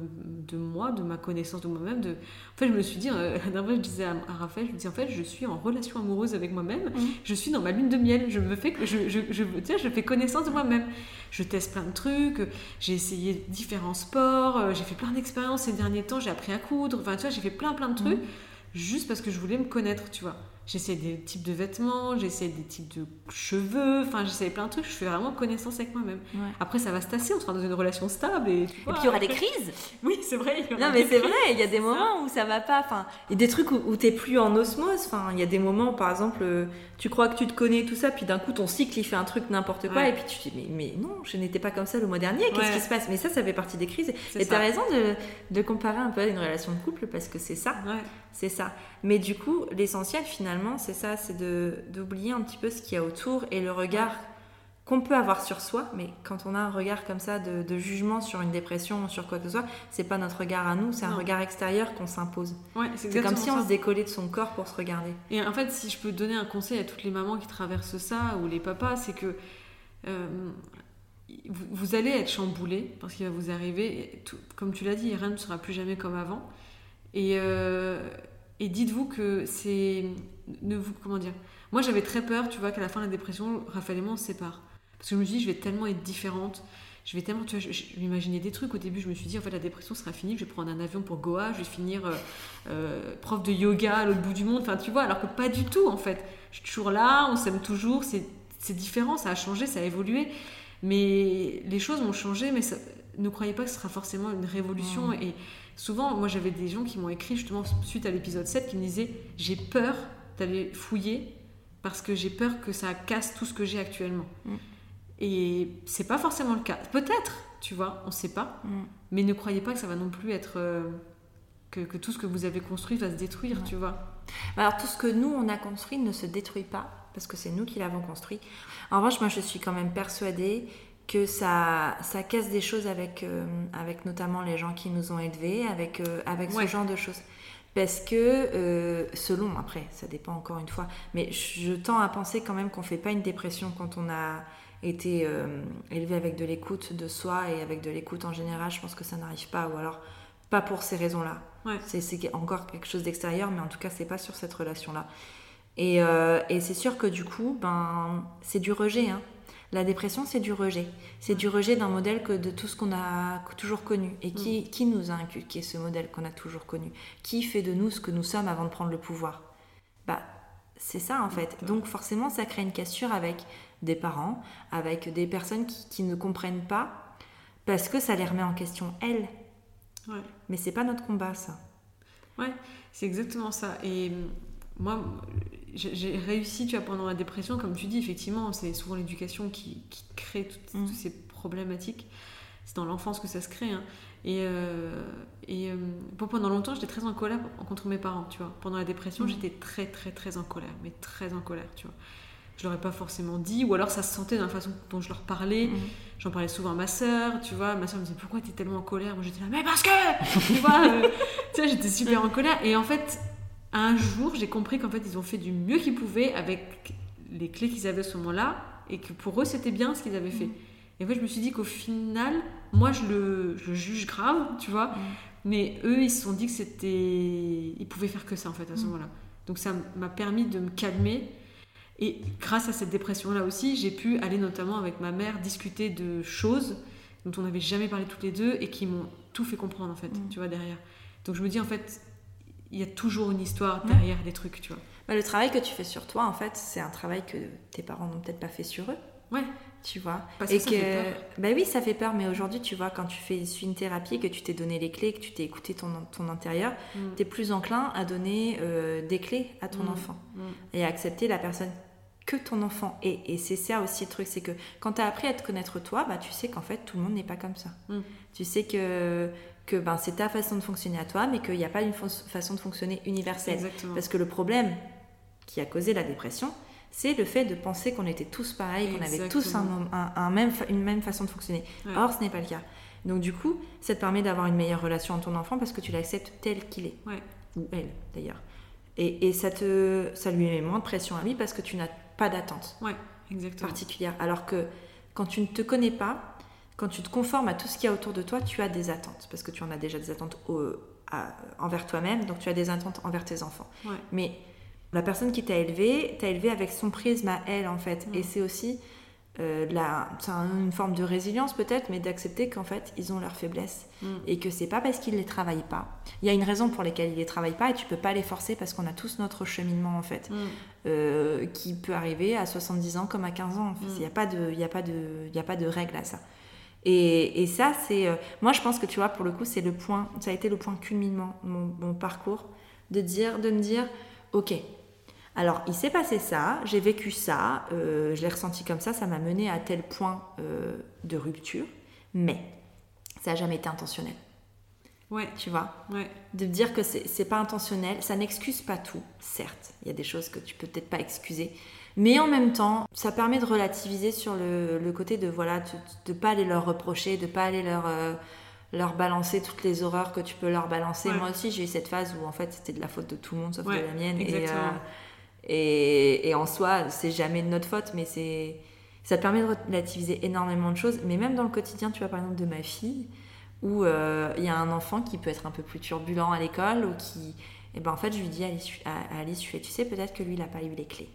de moi, de ma connaissance de moi-même. De... En fait, je me suis dit, euh, je disais à, Raphaël, je me dis, en fait, je suis en relation amoureuse avec moi-même, mm. je suis dans ma lune de miel, je me fais, je, je, je, je fais connaissance de moi-même. Je teste plein de trucs, j'ai essayé différents sports, euh, j'ai fait plein d'expériences ces derniers temps, j'ai appris à coudre, enfin, tu vois, j'ai fait plein, plein de trucs, mm. juste parce que je voulais me connaître, tu vois. J'essaie des types de vêtements, j'essaie des types de cheveux, enfin j'essaie plein de trucs, je fais vraiment connaissance avec moi-même. Après ça va se tasser, on sera dans une relation stable et, et puis il y aura des crises. oui, c'est vrai. Non mais c'est vrai, il y a des moments où ça va pas, enfin il y a des trucs où, où t'es plus en osmose, enfin il y a des moments par exemple euh, tu crois que tu te connais tout ça, puis d'un coup ton cycle il fait un truc n'importe quoi et puis tu te dis mais, mais non, je n'étais pas comme ça le mois dernier, qu'est-ce qui se passe? Mais ça ça fait partie des crises et tu as raison de, de, comparer un peu à une relation de couple parce que c'est ça. C'est ça. Mais du coup, l'essentiel finalement, c'est ça, c'est d'oublier un petit peu ce qu'il y a autour et le regard qu'on peut avoir sur soi. Mais quand on a un regard comme ça de, jugement sur une dépression, sur quoi que ce soit, c'est pas notre regard à nous, c'est un regard extérieur qu'on s'impose. c'est comme si on se décollait de son corps pour se regarder. Et en fait, si je peux donner un conseil à toutes les mamans qui traversent ça ou les papas, c'est que euh, vous, allez être chamboulé parce qu'il va vous arriver, comme tu l'as dit, rien ne sera plus jamais comme avant. Et, euh, et dites-vous que c'est. Ne vous, comment dire Moi, j'avais très peur, tu vois, qu'à la fin de la dépression, Raphaël et moi, on se sépare. Parce que je me dis, je vais tellement être différente. Je vais tellement, tu vois, je, m'imaginais des trucs. Au début, je me suis dit, en fait, la dépression sera finie. Je vais prendre un avion pour Goa. Je vais finir euh, euh, prof de yoga à l'autre bout du monde. Enfin, tu vois, alors que pas du tout, en fait. Je suis toujours là, on s'aime toujours. C'est différent, ça a changé, ça a évolué. Mais les choses ont changé, mais ne croyez pas que ce sera forcément une révolution. Et souvent, moi j'avais des gens qui m'ont écrit justement suite à l'épisode 7 qui me disaient J'ai peur d'aller fouiller parce que j'ai peur que ça casse tout ce que j'ai actuellement. Mm. Et c'est pas forcément le cas. Peut-être, tu vois, on sait pas. Mm. Mais ne croyez pas que ça va non plus être. Euh, que, tout ce que vous avez construit va se détruire, tu vois. Alors tout ce que nous on a construit ne se détruit pas parce que c'est nous qui l'avons construit. En revanche, moi je suis quand même persuadée que ça, ça casse des choses avec, euh, avec notamment les gens qui nous ont élevés, avec, euh, avec ce genre de choses. Parce que, euh, selon, après, ça dépend encore une fois, mais je tends à penser quand même qu'on ne fait pas une dépression quand on a été élevé avec de l'écoute de soi et avec de l'écoute en général. Je pense que ça n'arrive pas, ou alors pas pour ces raisons-là. C'est encore quelque chose d'extérieur, mais en tout cas, c'est pas sur cette relation-là. Et, et c'est sûr que du coup, ben, c'est du rejet. Hein. La dépression, c'est du rejet. C'est du rejet d'un modèle que de tout ce qu'on a toujours connu. Et qui, mm. qui nous a inculqué ce modèle qu'on a toujours connu? Qui fait de nous ce que nous sommes avant de prendre le pouvoir? Bah, c'est ça en fait. Donc forcément, ça crée une cassure avec des parents, avec des personnes qui, qui ne comprennent pas, parce que ça les remet en question elles. Ouais. Mais c'est pas notre combat, ça. Ouais, c'est exactement ça. Et moi, j'ai réussi, tu vois, pendant la dépression, comme tu dis, effectivement, c'est souvent l'éducation qui, crée toutes, mm. ces problématiques. C'est dans l'enfance que ça se crée. Hein. Et, euh, et euh, pendant longtemps, j'étais très en colère contre mes parents, tu vois. Pendant la dépression, mm. j'étais très, très, très en colère, mais très en colère, tu vois. Je l'aurais pas forcément dit, ou alors ça se sentait dans la façon dont je leur parlais. Mm. J'en parlais souvent à ma soeur, tu vois. Ma soeur me disait Pourquoi tu es tellement en colère? Moi j'étais là, mais parce que Tu vois, euh, tu vois j'étais super en colère. Et en fait, un jour, j'ai compris qu'en fait, ils ont fait du mieux qu'ils pouvaient avec les clés qu'ils avaient à ce moment-là et que pour eux, c'était bien ce qu'ils avaient fait. Et en fait, je me suis dit qu'au final, moi, je le, juge grave, tu vois, mm. mais eux, ils se sont dit que c'était. Ils pouvaient faire que ça, en fait, à ce mm. moment-là. Donc, ça m'a permis de me calmer. Et grâce à cette dépression-là aussi, j'ai pu aller notamment avec ma mère discuter de choses dont on n'avait jamais parlé toutes les deux et qui m'ont tout fait comprendre, en fait, mm. tu vois, derrière. Donc, je me dis, en fait, il y a toujours une histoire derrière les trucs, tu vois. Bah, le travail que tu fais sur toi, en fait, c'est un travail que tes parents n'ont peut-être pas fait sur eux. Ouais. Tu vois. Parce et que, ça fait peur. Bah oui, ça fait peur, mais aujourd'hui, tu vois, quand tu fais une thérapie, que tu t'es donné les clés, que tu t'es écouté ton, ton intérieur, mm. tu es plus enclin à donner euh, des clés à ton mm. enfant mm. et à accepter la personne que ton enfant est. Et c'est ça aussi le truc, c'est que quand tu as appris à te connaître toi, bah, tu sais qu'en fait, tout le monde n'est pas comme ça. Tu sais que que ben, c'est ta façon de fonctionner à toi, mais qu'il n'y a pas une façon de fonctionner universelle. Parce que le problème qui a causé la dépression, c'est le fait de penser qu'on était tous pareils, qu'on avait tous un, même, une même façon de fonctionner. Or, ce n'est pas le cas. Donc du coup, ça te permet d'avoir une meilleure relation à ton enfant parce que tu l'acceptes tel qu'il est. Ou elle, d'ailleurs. Et, et, ça, te, ça lui met moins de pression à lui parce que tu n'as pas d'attente particulière. Alors que quand tu ne te connais pas, quand tu te conformes à tout ce qu'il y a autour de toi, tu as des attentes, parce que tu en as déjà des attentes envers toi-même, donc tu as des attentes envers tes enfants. Mais la personne qui t'a élevé, t'a élevé avec son prisme à elle, en fait. Et c'est aussi euh, la, une forme de résilience peut-être, mais d'accepter qu'en fait, ils ont leurs faiblesses. Mm. Et que c'est pas parce qu'ils les travaillent pas. Il y a une raison pour laquelle ils les travaillent pas, et tu peux pas les forcer parce qu'on a tous notre cheminement, en fait, mm. euh, qui peut arriver à 70 ans comme à 15 ans. Il n'y a, pas de, a, pas de, a pas de règle à ça. Et, ça, c'est. Euh, moi, je pense que tu vois, pour le coup, c'est le point. Ça a été le point culminant de mon, parcours. De, dire, de me dire Ok, alors il s'est passé ça, j'ai vécu ça, euh, je l'ai ressenti comme ça, ça m'a mené à tel point euh, de rupture, mais ça n'a jamais été intentionnel. Ouais. Tu vois? Ouais. De dire que c'est pas intentionnel, ça n'excuse pas tout, certes. Il y a des choses que tu peux peut-être pas excuser. Mais en même temps, ça permet de relativiser sur le, côté de voilà, de ne pas aller leur reprocher, de ne pas aller leur, euh, leur balancer toutes les horreurs que tu peux leur balancer. Moi aussi, j'ai eu cette phase où en fait c'était de la faute de tout le monde sauf de la mienne. Euh, et, et, en soi, c'est jamais de notre faute, mais c'est ça te permet de relativiser énormément de choses. Mais même dans le quotidien, tu vois par exemple de ma fille, où euh, il y a un enfant qui peut être un peu plus turbulent à l'école ou qui. Et ben en fait, je lui dis à Alice, tu sais, peut-être que lui, il n'a pas eu les clés.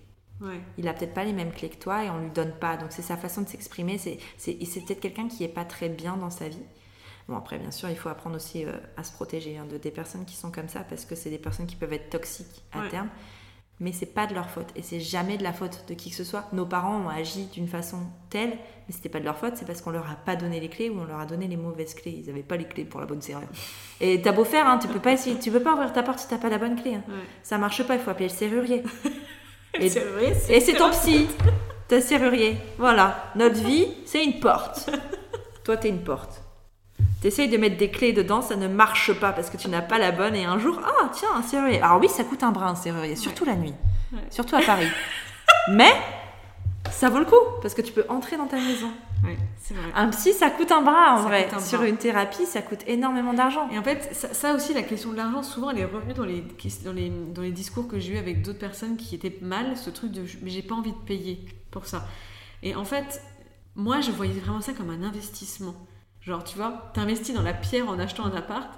Il a peut-être pas les mêmes clés que toi et on lui donne pas. Donc c'est sa façon de s'exprimer. C'est, c'est, peut-être quelqu'un qui est pas très bien dans sa vie. Bon après bien sûr il faut apprendre aussi euh, à se protéger hein, de des personnes qui sont comme ça parce que c'est des personnes qui peuvent être toxiques à terme. Mais c'est pas de leur faute et c'est jamais de la faute de qui que ce soit. Nos parents ont agi d'une façon telle, mais c'était pas de leur faute, c'est parce qu'on leur a pas donné les clés ou on leur a donné les mauvaises clés. Ils avaient pas les clés pour la bonne serrure. Et t'as beau faire, hein, tu peux pas essayer, tu peux pas ouvrir ta porte si t'as pas la bonne clé. Hein. Ça marche pas, il faut appeler le serrurier. Et, c'est ton psy, ta serrurier. Voilà, notre vie, c'est une porte. Toi, t'es une porte. T'essayes de mettre des clés dedans, ça ne marche pas parce que tu n'as pas la bonne et un jour, ah tiens, un serrurier. Alors oui, ça coûte un bras un serrurier, surtout la nuit, surtout à Paris. Mais ça vaut le coup parce que tu peux entrer dans ta maison. Un psy, ça coûte un bras en vrai. Sur une thérapie, ça coûte énormément d'argent. Et en fait, ça, aussi, la question de l'argent, souvent, elle est revenue dans les, dans les, dans les discours que j'ai eu avec d'autres personnes qui étaient mal, ce truc de mais j'ai pas envie de payer pour ça. Et en fait, moi, je voyais vraiment ça comme un investissement. Genre, tu vois, t'investis dans la pierre en achetant un appart,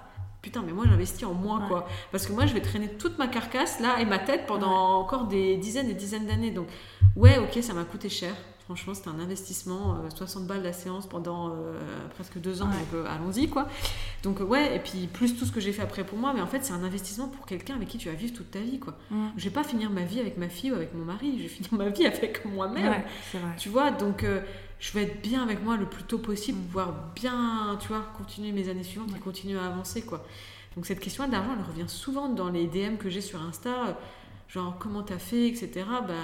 putain, mais moi j'investis en moi, quoi. Parce que moi, je vais traîner toute ma carcasse là et ma tête pendant encore des dizaines et dizaines d'années. Donc, ouais, ok, ça m'a coûté cher, Franchement, c'était un investissement, 60 balles la séance pendant presque deux ans, donc allons-y quoi. Donc ouais, et puis plus tout ce que j'ai fait après pour moi, mais en fait c'est un investissement pour quelqu'un avec qui tu vas vivre toute ta vie quoi. Je vais pas finir ma vie avec ma fille ou avec mon mari, je vais finir ma vie avec moi-même. tu vois, donc je vais être bien avec moi le plus tôt possible, mm. pouvoir bien, tu vois, continuer mes années suivantes et continuer à avancer quoi. Donc cette question d'argent, elle revient souvent dans les DM que j'ai sur Insta genre comment t'as fait, etc. Bah,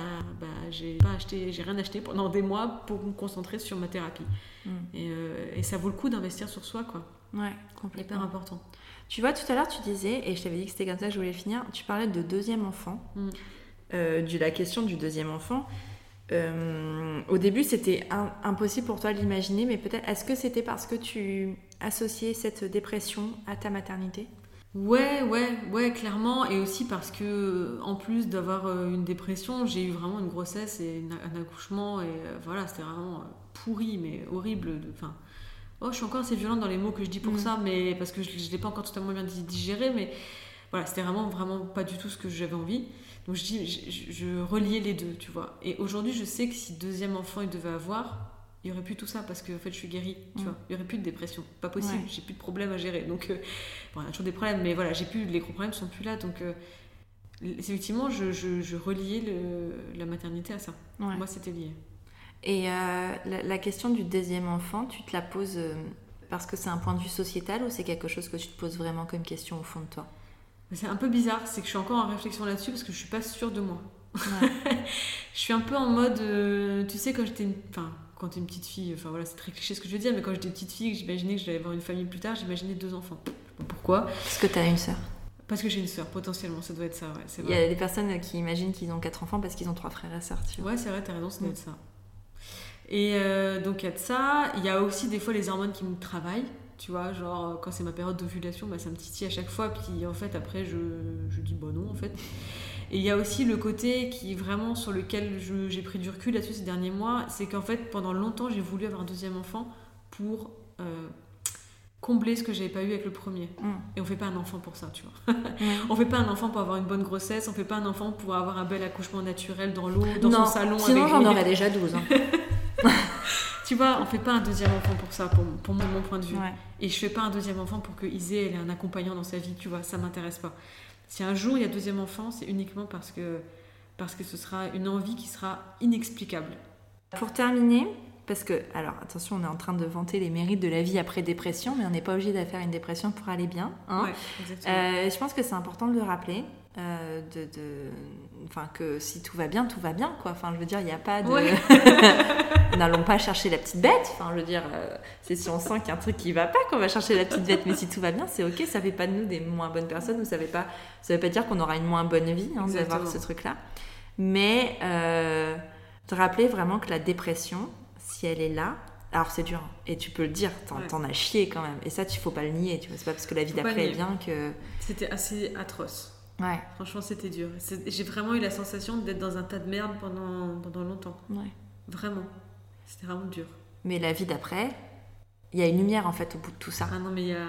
bah j'ai pas acheté, j'ai rien acheté pendant des mois pour me concentrer sur ma thérapie. Mm. Et, euh, et, ça vaut le coup d'investir sur soi, quoi. Ouais, complètement. Hyper important. Tu vois, tout à l'heure, tu disais, et je t'avais dit que c'était comme ça je voulais finir, tu parlais de deuxième enfant, mm. euh, de la question du deuxième enfant. Euh, au début, c'était impossible pour toi de l'imaginer, mais peut-être, est-ce que c'était parce que tu associais cette dépression à ta maternité? Ouais, ouais, ouais, clairement. Et aussi parce que, en plus d'avoir euh, une dépression, j'ai eu vraiment une grossesse et un accouchement. Et euh, voilà, c'était vraiment euh, pourri, mais horrible. Enfin, oh, je suis encore assez violente dans les mots que je dis pour mm. ça, mais parce que je ne l'ai pas encore totalement bien digéré. Mais voilà, c'était vraiment, vraiment pas du tout ce que j'avais envie. Donc je, dis, je, je reliais les deux, tu vois. Et aujourd'hui, je sais que si deuxième enfant il devait avoir, il y aurait plus tout ça parce que en fait je suis guérie tu mm. vois. Il y aurait plus de dépression. Pas possible j'ai plus de problèmes à gérer. Donc euh, bon il y a toujours des problèmes mais voilà j'ai plus les gros problèmes sont plus là. Donc euh, effectivement je, je, reliais le, la maternité à ça. Moi c'était lié. Et euh, la, question du deuxième enfant tu te la poses parce que c'est un point de vue sociétal ou c'est quelque chose que tu te poses vraiment comme question au fond de toi? C'est un peu bizarre c'est que je suis encore en réflexion là-dessus parce que je suis pas sûre de moi. Je suis un peu en mode tu sais quand j'étais enfin quand tu es une petite fille, enfin voilà, c'est très cliché ce que je veux dire, mais quand j'étais petite fille, j'imaginais que j'allais avoir une famille plus tard, j'imaginais deux enfants. Pourquoi Parce que tu as une sœur. Parce que j'ai une sœur, potentiellement, ça doit être ça, ouais. Il y a des personnes qui imaginent qu'ils ont quatre enfants parce qu'ils ont trois frères et sœurs, tu vois. Ouais, c'est vrai, t'as raison, ça doit mm. être ça. Et euh, donc il y a de ça, il y a aussi des fois les hormones qui me travaillent, tu vois, genre quand c'est ma période d'ovulation, bah, ça me titille à chaque fois, puis en fait après je, je dis bon non en fait. Et il y a aussi le côté qui vraiment sur lequel j'ai pris du recul là-dessus ces derniers mois, c'est qu'en fait pendant longtemps j'ai voulu avoir un deuxième enfant pour euh, combler ce que j'avais pas eu avec le premier. Mm. Et on fait pas un enfant pour ça, tu vois. mm. On fait pas un enfant pour avoir une bonne grossesse, on fait pas un enfant pour avoir un bel accouchement naturel dans l'eau, dans son salon. Sinon j'en aurais déjà 12. Hein. tu vois, on fait pas un deuxième enfant pour ça, pour, pour mon, point de vue. Et je fais pas un deuxième enfant pour que Isée ait un accompagnant dans sa vie, tu vois, ça m'intéresse pas. Si un jour il y a deuxième enfant, c'est uniquement parce que, parce que ce sera une envie qui sera inexplicable. Pour terminer, parce que, alors attention, on est en train de vanter les mérites de la vie après dépression, mais on n'est pas obligé de faire une dépression pour aller bien. Hein. Euh, je pense que c'est important de le rappeler. Euh, de, de, enfin que si tout va bien, tout va bien quoi. Enfin, je veux dire, il n'y a pas de. N'allons pas chercher la petite bête. Enfin, je veux dire, euh, c'est si on sent qu'il y a un truc qui va pas qu'on va chercher la petite bête. Mais si tout va bien, c'est ok. Ça fait pas de nous des moins bonnes personnes. Vous savez pas. Ça veut pas dire qu'on aura une moins bonne vie hein, d'avoir ce truc-là. Mais euh, de rappeler vraiment que la dépression, si elle est là, alors c'est dur, hein. et tu peux le dire, t'en as chié quand même. Et ça, tu faut pas le nier, tu vois. C'est pas parce que la vie d'après est bien que. C'était assez atroce. Ouais. Franchement, c'était dur. J'ai vraiment eu la sensation d'être dans un tas de merde pendant, pendant longtemps. Ouais. Vraiment. C'était vraiment dur. Mais la vie d'après, il y a une lumière en fait au bout de tout ça. Ah non, mais il y a.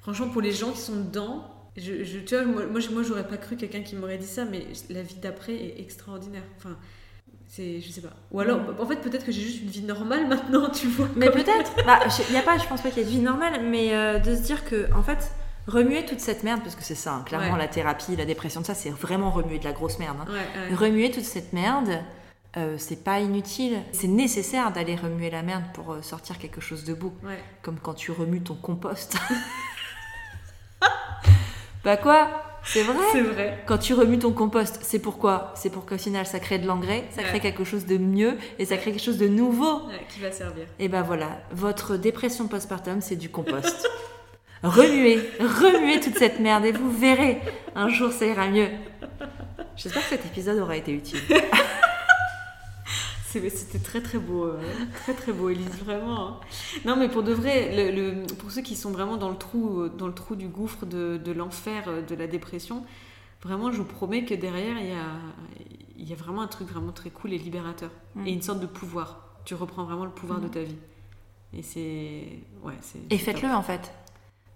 Franchement, pour les gens qui sont dedans, je, je tu vois, moi, moi, j'aurais pas cru quelqu'un qui m'aurait dit ça, mais la vie d'après est extraordinaire. Enfin. C'est, je sais pas. Ou alors, en fait, peut-être que j'ai juste une vie normale maintenant, tu vois. Mais peut-être. Bah, il y a pas, je pense pas qu'il y ait de vie normale, mais euh, de se dire que, en fait, remuer toute cette merde, parce que c'est ça, hein, clairement la thérapie, la dépression, ça c'est vraiment remuer de la grosse merde. Hein. Remuer toute cette merde, euh, c'est pas inutile. C'est nécessaire d'aller remuer la merde pour euh, sortir quelque chose de beau. Comme quand tu remues ton compost. bah quoi? C'est vrai? C'est vrai. Quand tu remues ton compost, c'est pourquoi? C'est pour qu'au final, ça crée de l'engrais, ça crée quelque chose de mieux et ça crée quelque chose de nouveau. qui va servir. Et ben voilà, votre dépression postpartum, c'est du compost. remuez, remuez toute cette merde et vous verrez, un jour ça ira mieux. J'espère que cet épisode aura été utile. C'était très très beau, euh, très très beau, Elise, vraiment. Hein. Non, mais pour de vrai, le, pour ceux qui sont vraiment dans le trou, euh, dans le trou du gouffre de, de l'enfer, euh, de la dépression, vraiment, je vous promets que derrière, il y a, il y a vraiment un truc vraiment très cool et libérateur. Mm. Et une sorte de pouvoir. Tu reprends vraiment le pouvoir de mm. ta vie. Et c'est. Ouais, Et faites-le en fait.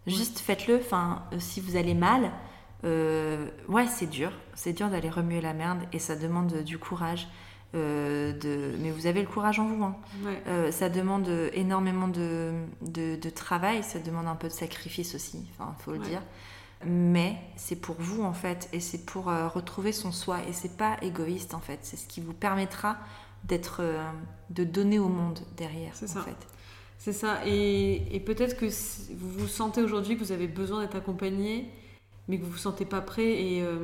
Juste faites-le. Enfin, euh, si vous allez mal, euh, ouais, c'est dur. C'est dur d'aller remuer la merde et ça demande du courage. de... Mais vous avez le courage en vous. Hein. ça demande énormément de, de, travail, ça demande un peu de sacrifice aussi, enfin, faut le dire. Mais c'est pour vous en fait, et c'est pour retrouver son soi, et c'est pas égoïste en fait. C'est ce qui vous permettra d'être, de donner au monde derrière. C'est ça. En fait. C'est ça. Et, peut-être que vous vous sentez aujourd'hui que vous avez besoin d'être accompagné, mais que vous vous sentez pas prêt. Et, euh,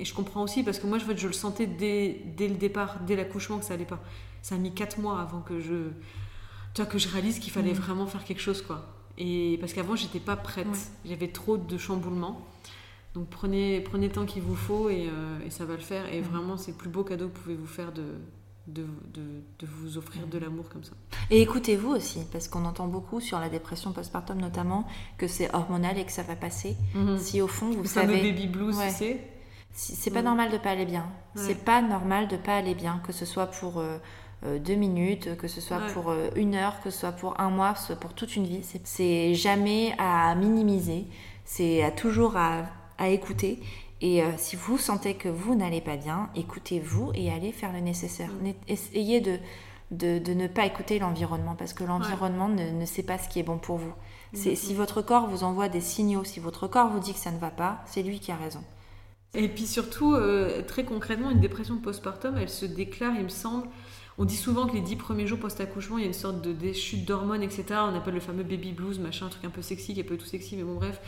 je comprends aussi parce que moi, je, je le sentais dès, le départ, dès l'accouchement, que ça allait pas. Ça a mis quatre mois avant que je, tu vois, que je réalise qu'il fallait mm. vraiment faire quelque chose, quoi. Et parce qu'avant, j'étais pas prête. J'avais trop de chamboulements. Donc prenez, prenez le temps qu'il vous faut et, euh, ça va le faire. Et mm. vraiment, c'est le plus beau cadeau que vous pouvez vous faire de, de, de, vous offrir de l'amour comme ça. Et écoutez-vous aussi, parce qu'on entend beaucoup sur la dépression postpartum notamment que c'est hormonal et que ça va passer. Mhm. Si au fond vous Le savez, baby blues, c'est c'est pas normal de pas aller bien. C'est pas normal de pas aller bien, que ce soit pour euh, euh, deux minutes, que ce soit pour euh, une heure, que ce soit pour un mois, que ce soit pour toute une vie. C'est jamais à minimiser, c'est à toujours à, à écouter et euh, si vous sentez que vous n'allez pas bien, écoutez-vous et allez faire le nécessaire. Mm. Essayez de, de, ne pas écouter l'environnement parce que l'environnement ne, ne, sait pas ce qui est bon pour vous. C'est Si votre corps vous envoie des signaux, si votre corps vous dit que ça ne va pas, c'est lui qui a raison. Et puis surtout, euh, très concrètement, une dépression postpartum, elle se déclare, il me semble. On dit souvent que les dix premiers jours post-accouchement, il y a une sorte de déchute d'hormones, etc. On appelle le fameux baby blues, machin, un truc un peu sexy, qui est pas tout sexy, mais bon, bref.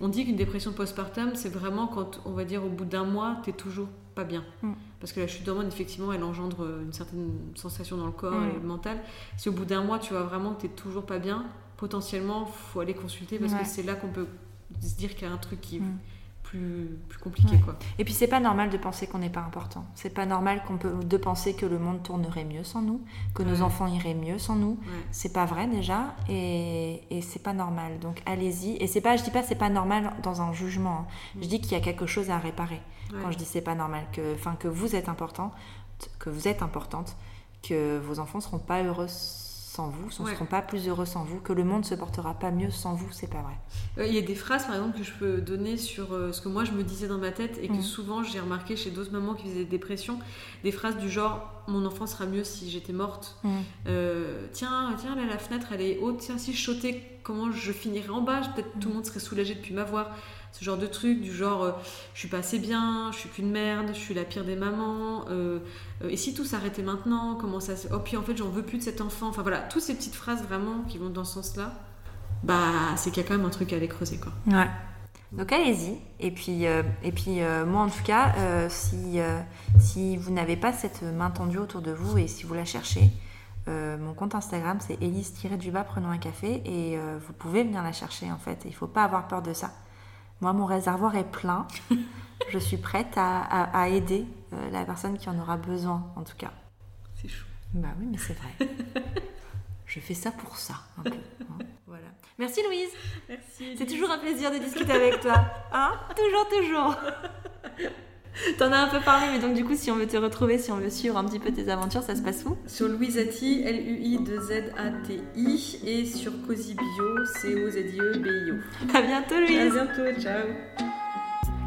On dit qu'une dépression postpartum, c'est vraiment quand, on va dire, au bout d'un mois, tu toujours pas bien. Mm. Parce que la chute d'hormones, effectivement, elle engendre une certaine sensation dans le corps mm. et le mental. Si au bout d'un mois, tu vois vraiment que tu toujours pas bien, potentiellement, faut aller consulter parce que c'est là qu'on peut se dire qu'il y a un truc qui, mm plus, plus compliqué. Quoi. Et puis c'est pas normal de penser qu'on n'est pas important. C'est pas normal qu'on peut de penser que le monde tournerait mieux sans nous, que nos enfants iraient mieux sans nous. C'est pas vrai déjà et, et c'est pas normal. Donc allez-y. Et c'est pas, je dis pas c'est pas normal dans un jugement. Hein. Mm. Je dis qu'il y a quelque chose à réparer. Quand je dis c'est pas normal, que, enfin que vous êtes important, que vous êtes importante, que vos enfants seront pas heureux sans vous, ne seront pas plus heureux sans vous, que le monde se portera pas mieux sans vous, c'est pas vrai. Euh, il y a des phrases par exemple que je peux donner sur euh, ce que moi je me disais dans ma tête et que mhm. souvent j'ai remarqué chez d'autres mamans qui faisaient des dépressions, des phrases du genre mon enfant sera mieux si j'étais morte, mhm. euh, tiens, tiens là la fenêtre elle est haute, tiens si je sautais comment je finirais en bas, peut-être tout le mhm. monde serait soulagé depuis m'avoir ce genre de truc du genre euh, je suis pas assez bien, je suis qu'une merde, je suis la pire des mamans, euh, euh, et si tout s'arrêtait maintenant, comment ça Oh puis en fait j'en veux plus de cet enfant, enfin voilà, toutes ces petites phrases vraiment qui vont dans ce sens-là, bah c'est qu'il y a quand même un truc à aller creuser quoi. Ouais. Donc allez-y. Et puis, et puis moi en tout cas, si, si vous n'avez pas cette main tendue autour de vous et si vous la cherchez, mon compte Instagram c'est Elise-du-bas prenons un café et vous pouvez venir la chercher en fait. Il ne faut pas avoir peur de ça. Moi, mon réservoir est plein. je suis prête à, aider euh, la personne qui en aura besoin, en tout cas. C'est chou. Bah oui, mais c'est vrai. je fais ça pour ça, un peu. Hein. Voilà. Merci Louise. Merci. C'est toujours un plaisir de discuter avec toi. Hein toujours, toujours. T'en as un peu parlé, mais donc du coup, si on veut te retrouver, si on veut suivre un petit peu tes aventures, ça se passe où? Sur Louisati, L-U-I-2-Z-A-T-I, et sur Cozy Bio, C-O-Z-I-E-B-I-O. À bientôt, Louise À bientôt, ciao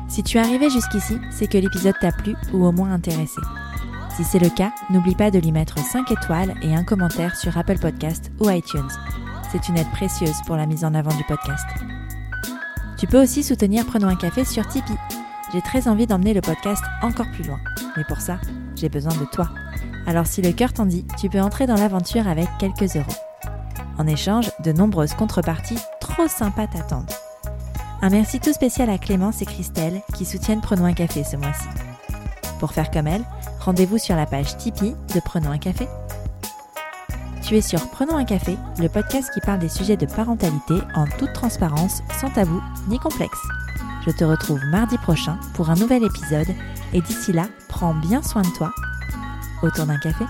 Si tu es arrivé jusqu'ici, c'est que l'épisode t'a plu ou au moins intéressé. Si c'est le cas, n'oublie pas de lui mettre 5 étoiles et un commentaire sur Apple Podcast ou iTunes. C'est une aide précieuse pour la mise en avant du podcast. Tu peux aussi soutenir Prenons un café sur Tipeee j'ai très envie d'emmener le podcast encore plus loin. Mais pour ça, j'ai besoin de toi. Alors si le cœur t'en dit, tu peux entrer dans l'aventure avec quelques euros. En échange, de nombreuses contreparties trop sympas t'attendent. Un merci tout spécial à Clémence et Christelle qui soutiennent Prenons un café ce mois-ci. Pour faire comme elles, rendez-vous sur la page Tipeee de Prenons un café. Tu es sur Prenons un café, le podcast qui parle des sujets de parentalité en toute transparence, sans tabou ni complexe. Je te retrouve mardi prochain pour un nouvel épisode et d'ici là, prends bien soin de toi autour d'un café.